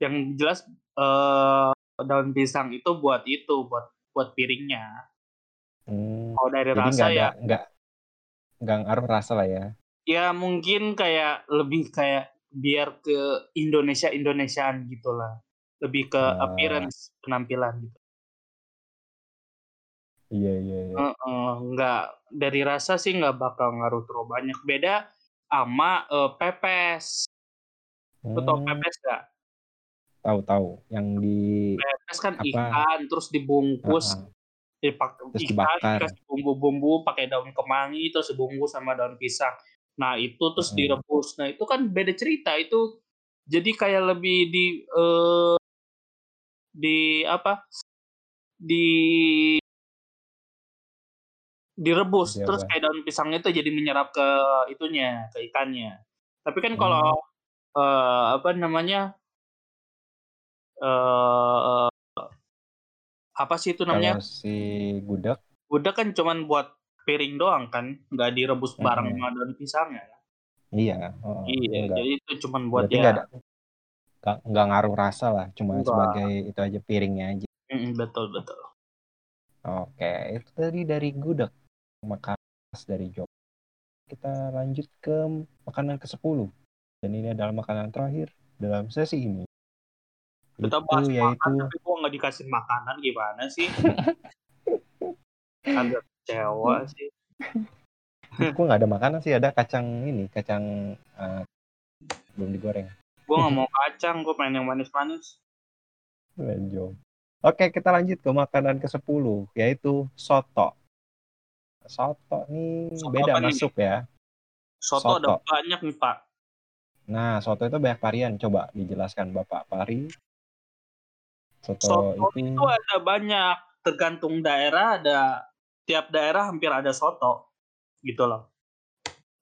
yang jelas eh, daun pisang itu buat itu buat buat piringnya. Hmm, Kalau dari jadi rasa ada ya nggak nggak ngaruh rasa lah ya. ya mungkin kayak lebih kayak biar ke Indonesia Indonesiaan gitulah. Lebih ke Ah. appearance penampilan gitu. Iya iya iya. Heeh, nggak dari rasa sih nggak bakal ngaruh terlalu banyak. Beda sama eh, pepes. Lu tau Hmm, pepes nggak? tahu tahu yang di Pepes kan apa? ikan terus dibungkus ah, ah, dipakai terus ikan dibakar. dikasih bumbu-bumbu pakai daun kemangi terus dibungkus sama daun pisang. Nah itu terus Mm-mm. direbus. Nah itu kan beda cerita itu. Jadi kayak lebih di eh, di apa? Di direbus Jadi terus kayak daun pisangnya itu jadi menyerap ke itunya ke ikannya. Tapi kan Hmm, kalau eh, apa namanya eh apa sih itu namanya? kalau si gudeg, Gudeg kan cuman buat piring doang kan, nggak direbus bareng mm-mm. sama daun pisangnya. iya, oh, Iya, enggak. jadi itu cuman buat Berarti ya. ada nggak ngaruh rasa lah, cuma Enggak. sebagai itu aja piringnya aja. Mm, betul betul. Oke, itu tadi dari gudeg makanan dari Jogja. Kita lanjut ke makanan ke-10 dan ini adalah makanan terakhir dalam sesi ini. Kita Itu bahas makan yaitu tapi gua nggak dikasih makanan gimana sih? [LAUGHS] Agak kecewa sih. Kok nggak ada makanan sih? Ada kacang ini, kacang eh, belum digoreng. Gua nggak mau kacang, gua pengen yang manis-manis. Oke, kita lanjut ke makanan ke-10, yaitu soto. Soto nih Soto beda apa nih? masuk ya. Soto, ada Soto. banyak nih Pak. Nah, soto itu banyak varian. Coba dijelaskan Bapak Pari. Soto, Soto itu itu ada banyak, tergantung daerah ada tiap daerah hampir ada soto gitu loh.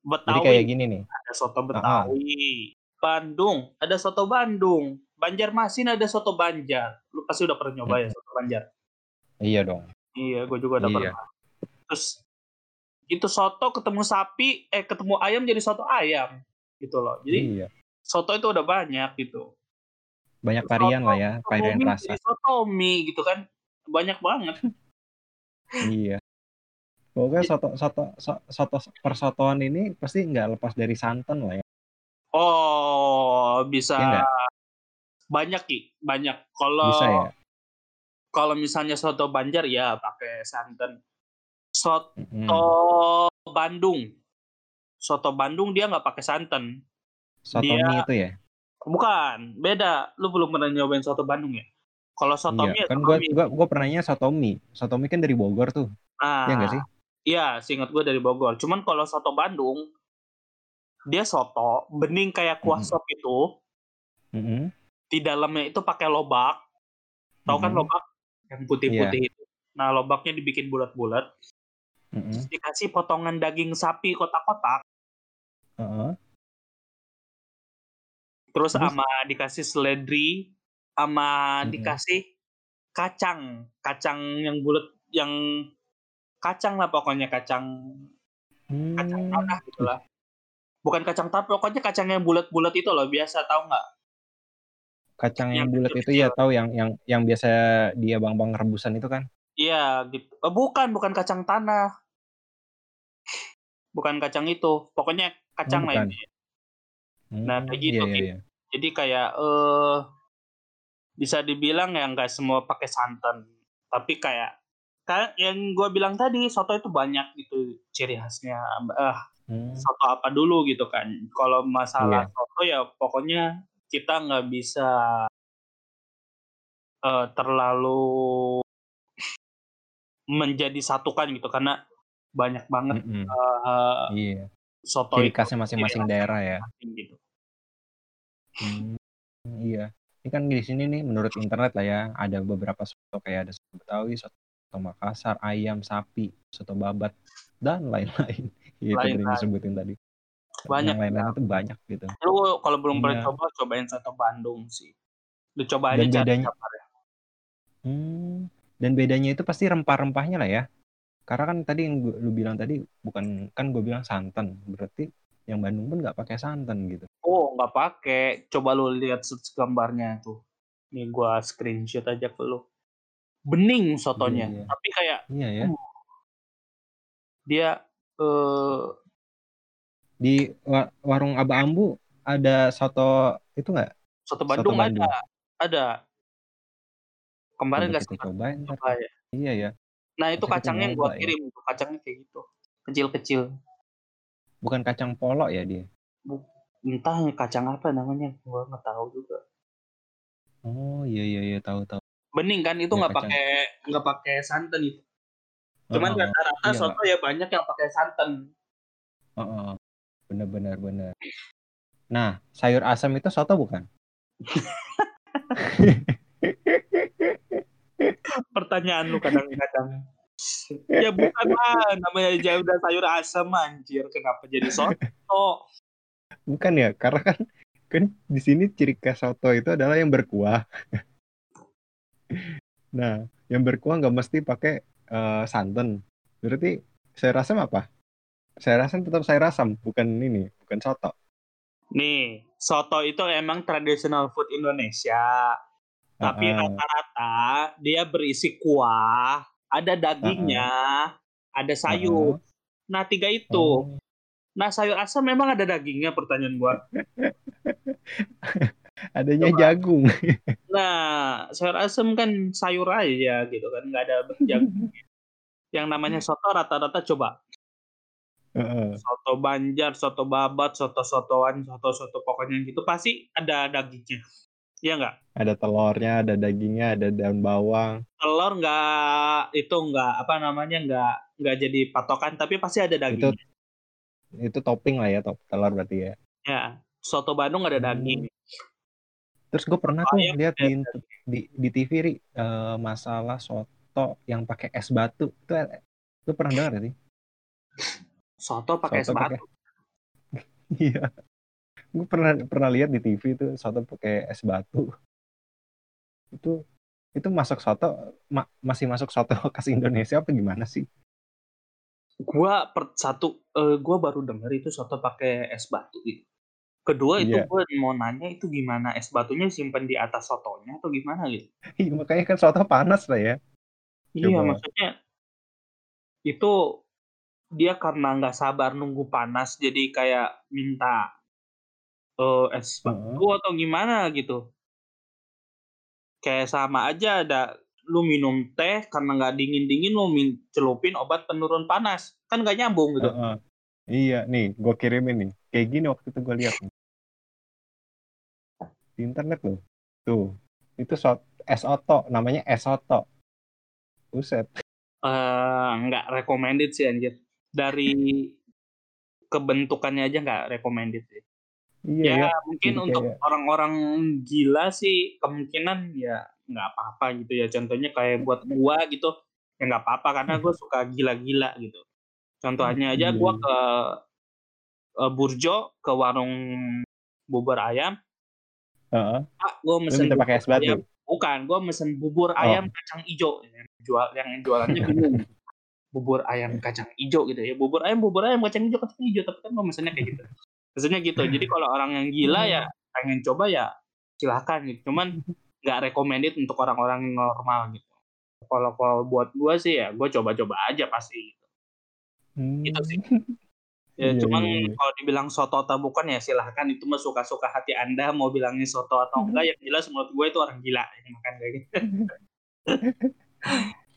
jadi kayak Betawi gini nih. ada soto. Betawi. Bandung ada soto Bandung. Banjarmasin ada soto Banjar. Lu pasti udah pernah nyoba ya soto Banjar. Iya dong. Iya, gue juga udah Iya. pernah. Terus itu soto ketemu sapi, eh ketemu ayam jadi soto ayam gitu loh. Jadi Iya. soto itu udah banyak gitu. Banyak varian lah ya, Soto varian rasa. soto mie gitu kan. Banyak banget. Iya. Pokoknya soto soto so- soto persotoan ini pasti nggak lepas dari santan lah ya. Oh, bisa nggak? banyak ki, banyak. Kalau Bisa ya. kalau misalnya soto Banjar ya pakai santan. Soto Mm-mm. Bandung, soto Bandung dia nggak pakai santan. Soto dia- mie itu ya. Bukan, beda. Lu belum pernah nyobain soto Bandung ya? Kalau soto mie, Iya, ya kan soto gua mie. gua pernahnya soto mie. Soto mie kan dari Bogor tuh. Nah, Iya nggak sih? Iya, seingat gue dari Bogor. Cuman kalau soto Bandung, dia soto bening kayak kuah Mm-mm. sop itu, Mm-mm. di dalamnya itu pakai lobak. Tahu kan Mm-mm. lobak yang putih-putih itu. Nah, lobaknya dibikin bulat-bulat, Terus dikasih potongan daging sapi kotak-kotak, Heeh. terus Terus? sama dikasih seledri, sama Mm-mm. dikasih kacang, kacang yang bulat, yang kacang lah pokoknya kacang kacang Hmm. tanah gitu lah. Bukan kacang tanah, pokoknya kacang yang bulat-bulat itu loh, biasa tahu nggak? Kacang yang Yang bulat itu ya tahu yang yang yang biasa dia bang-bang rebusan itu kan? Iya gitu. Eh, bukan, bukan kacang tanah. Bukan kacang itu. Pokoknya kacang Oh, lah bukan. ini. Nah, Hmm, kayak iya, gitu, iya, Ki. iya. Jadi kayak eh bisa dibilang ya nggak semua pakai santan, tapi kayak kayak yang gue bilang tadi soto itu banyak gitu ciri khasnya. Eh, Hmm, soto apa dulu gitu kan. Kalau masalah Iya. soto ya pokoknya kita nggak bisa eh, terlalu menjadi satukan gitu karena banyak banget mm-mm. eh, Iya. soto Ciri khasnya masing-masing daerah ya. gitu. Hmm, iya. Ini kan di sini nih menurut internet lah ya, ada beberapa soto kayak ada soto Betawi, soto Makassar, ayam, sapi, soto babat, dan lain-lain. [LAUGHS] Iya, itu yang disebutin tadi. Banyak Yang lain-lain itu banyak gitu. Lu kalau belum pernah Iya. coba cobain soto Bandung sih. Lu coba aja Dan bedanya- ya. Hmm, dan bedanya itu pasti rempah-rempahnya lah ya. Karena kan tadi yang gua- lu bilang tadi bukan kan gue bilang santan, berarti yang Bandung pun nggak pakai santan gitu. Oh, nggak pakai. Coba lu lihat gambarnya tuh. Nih gua screenshot aja ke lu. Bening sotonya, Iya, iya. tapi kayak Iya ya. dia eh Di wa- warung Aba Ambu ada soto itu nggak? soto Bandung, Bandung. ada, ada. Kemarin nggak sempat coba ya. Iya ya. Nah itu kacangnya yang gua nyoba ya. kirim, kacangnya kayak gitu, kecil-kecil. Bukan kacang polok ya dia. Entah kacang apa namanya, gua nggak tahu juga. Oh iya iya iya tahu tahu. Bening kan itu Ya, nggak kacang. pakai nggak pakai santan itu. Cuman Heeh, rata-rata iya, soto ya banyak yang pakai santan. heeh. Bener bener bener. Nah, sayur asam itu soto bukan? [LAUGHS] [LAUGHS] Pertanyaan lu kadang-kadang. ya bukan lah, namanya aja udah sayur asam anjir, kenapa jadi soto? Bukan ya, karena kan kan di sini ciri khas soto itu adalah yang berkuah. Nah, yang berkuah nggak mesti pakai eh, santan. Berarti sayur asam apa? Sayur asam tetap sayur asam, bukan ini, bukan soto. Nih, soto itu emang traditional food Indonesia. Tapi rata-rata dia berisi kuah, ada dagingnya, ada sayur. Nah, tiga itu. Oh, Nah, sayur asam memang ada dagingnya pertanyaan gua. [LAUGHS] adanya Coba. jagung. [LAUGHS] Nah, sayur asam kan sayur aja gitu kan, nggak ada jagung. Yang namanya soto rata-rata coba Heeh. soto Banjar, soto Babat, soto-sotoan, soto-soto pokoknya gitu pasti ada dagingnya. Iya nggak? Ada telurnya, ada dagingnya, ada daun bawang. Telur nggak itu nggak apa namanya nggak nggak jadi patokan tapi pasti ada Itu dagingnya. itu topping lah ya, top telur berarti ya. Ya, soto Bandung ada Hmm. daging. Terus gue pernah Soto tuh ayam lihat ada di, di di TV Ri, eh, masalah soto yang pakai es batu. Itu lu pernah dengar sih? Soto pakai es batu. [LAUGHS] Iya. Gue pernah pernah lihat di TV tuh soto pakai es batu. Itu itu masuk soto ma- masih masuk soto [LAUGHS] khas Indonesia apa gimana sih? Gua per satu eh, gua baru denger itu soto pakai es batu gitu. Kedua itu Iya. gua mau nanya itu gimana es batunya simpen di atas sotonya atau gimana gitu. [LAUGHS] Iya, makanya kan soto panas lah ya. Iya, Coba. maksudnya itu dia karena nggak sabar nunggu panas jadi kayak minta eh, es batu atau gimana gitu. Kayak sama aja ada lu minum teh karena nggak dingin-dingin lu min celupin obat penurun panas. Kan nggak nyambung gitu. Heeh. Iya, nih, gue kirimin nih. Kayak gini waktu itu gue lihat nih. Di internet loh. Tuh, itu sot es namanya es oto. Buset. eh nggak recommended sih anjir. Dari kebentukannya aja nggak recommended sih. Iya ya ya. mungkin Jadi untuk kayak- orang-orang gila sih kemungkinan ya nggak apa-apa gitu ya. Contohnya kayak buat gua gitu ya nggak apa-apa karena gua suka gila-gila gitu. Contohnya aja Iya, gua iya. ke eh, Burjo ke warung bubur ayam, Heeh. ah gua mesen minta pakai es bubur ayam. batu. Bukan, gua mesen bubur Oh. ayam kacang ijo. Yang jual yang jualannya bingung. [LAUGHS] bubur ayam kacang ijo gitu ya. Bubur ayam, bubur ayam kacang ijo, kacang ijo. Tapi kan gua mesennya kayak gitu. Mesennya gitu. Jadi kalau orang yang gila ya pengen coba ya silahkan gitu. Cuman nggak recommended untuk orang-orang yang normal gitu. Kalau kalau buat gua sih ya gua coba-coba aja pasti gitu. Hmm. Gitu sih. [LAUGHS] Ya, Iya, cuman iya, iya. kalau dibilang soto atau bukan ya silahkan itu mah suka-suka hati Anda mau bilangnya soto atau enggak yang jelas menurut gue itu orang gila yang makan kayak gitu.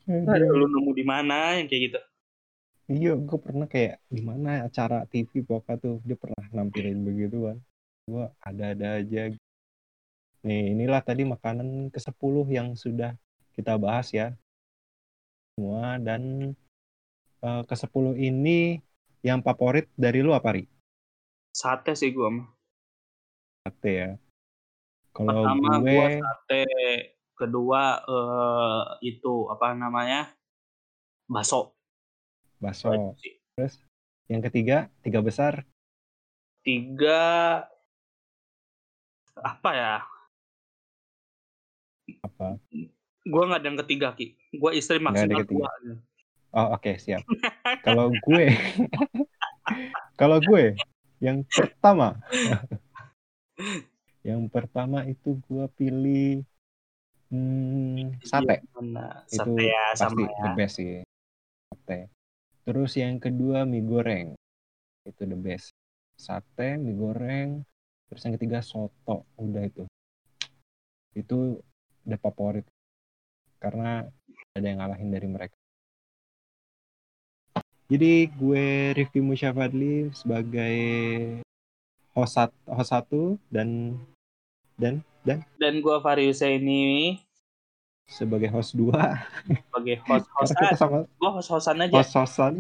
[LAUGHS] Aduh. Lu nemu di mana yang kayak gitu. Iya, gue pernah kayak di mana acara TV pokoknya tuh dia pernah nampilin begitu kan. Gue ada-ada aja. Nih, inilah tadi makanan ke-10 yang sudah kita bahas ya. Semua dan eh, ke-10 ini yang favorit dari lu apa, Ri? Sate sih gua mah. Sate ya. Kalau Pertama gue gua sate, kedua eh itu apa namanya? Bakso. Sih. Terus yang ketiga, tiga besar Tiga apa ya? apa? Gua nggak ada yang ketiga ki. Gua istri maksimal dua. Oh, oke, siap. [LAUGHS] Kalau gue kalau gue yang pertama yang pertama itu gue pilih hmm, sate. Mana? Itu Sate ya pasti sama ya. the best sih. Sate. Terus yang kedua mie goreng. Itu the best. Sate, mie goreng. Terus yang ketiga soto. Udah itu. Itu udah favorit. Karena ada yang ngalahin dari mereka. Jadi gue Rifki Musyafadli sebagai host, host satu dan dan dan Dan gua Fahri Husaini sebagai host dua sebagai karena kita host-hostan. sama Gua host-hostan aja. host-hostan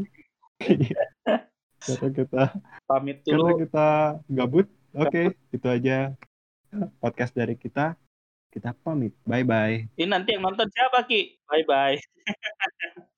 [LAUGHS] karena kita Pamit karena dulu. kita gabut oke itu aja podcast dari kita kita pamit bye bye Ini nanti yang nonton siapa Ki? Bye bye. [LAUGHS]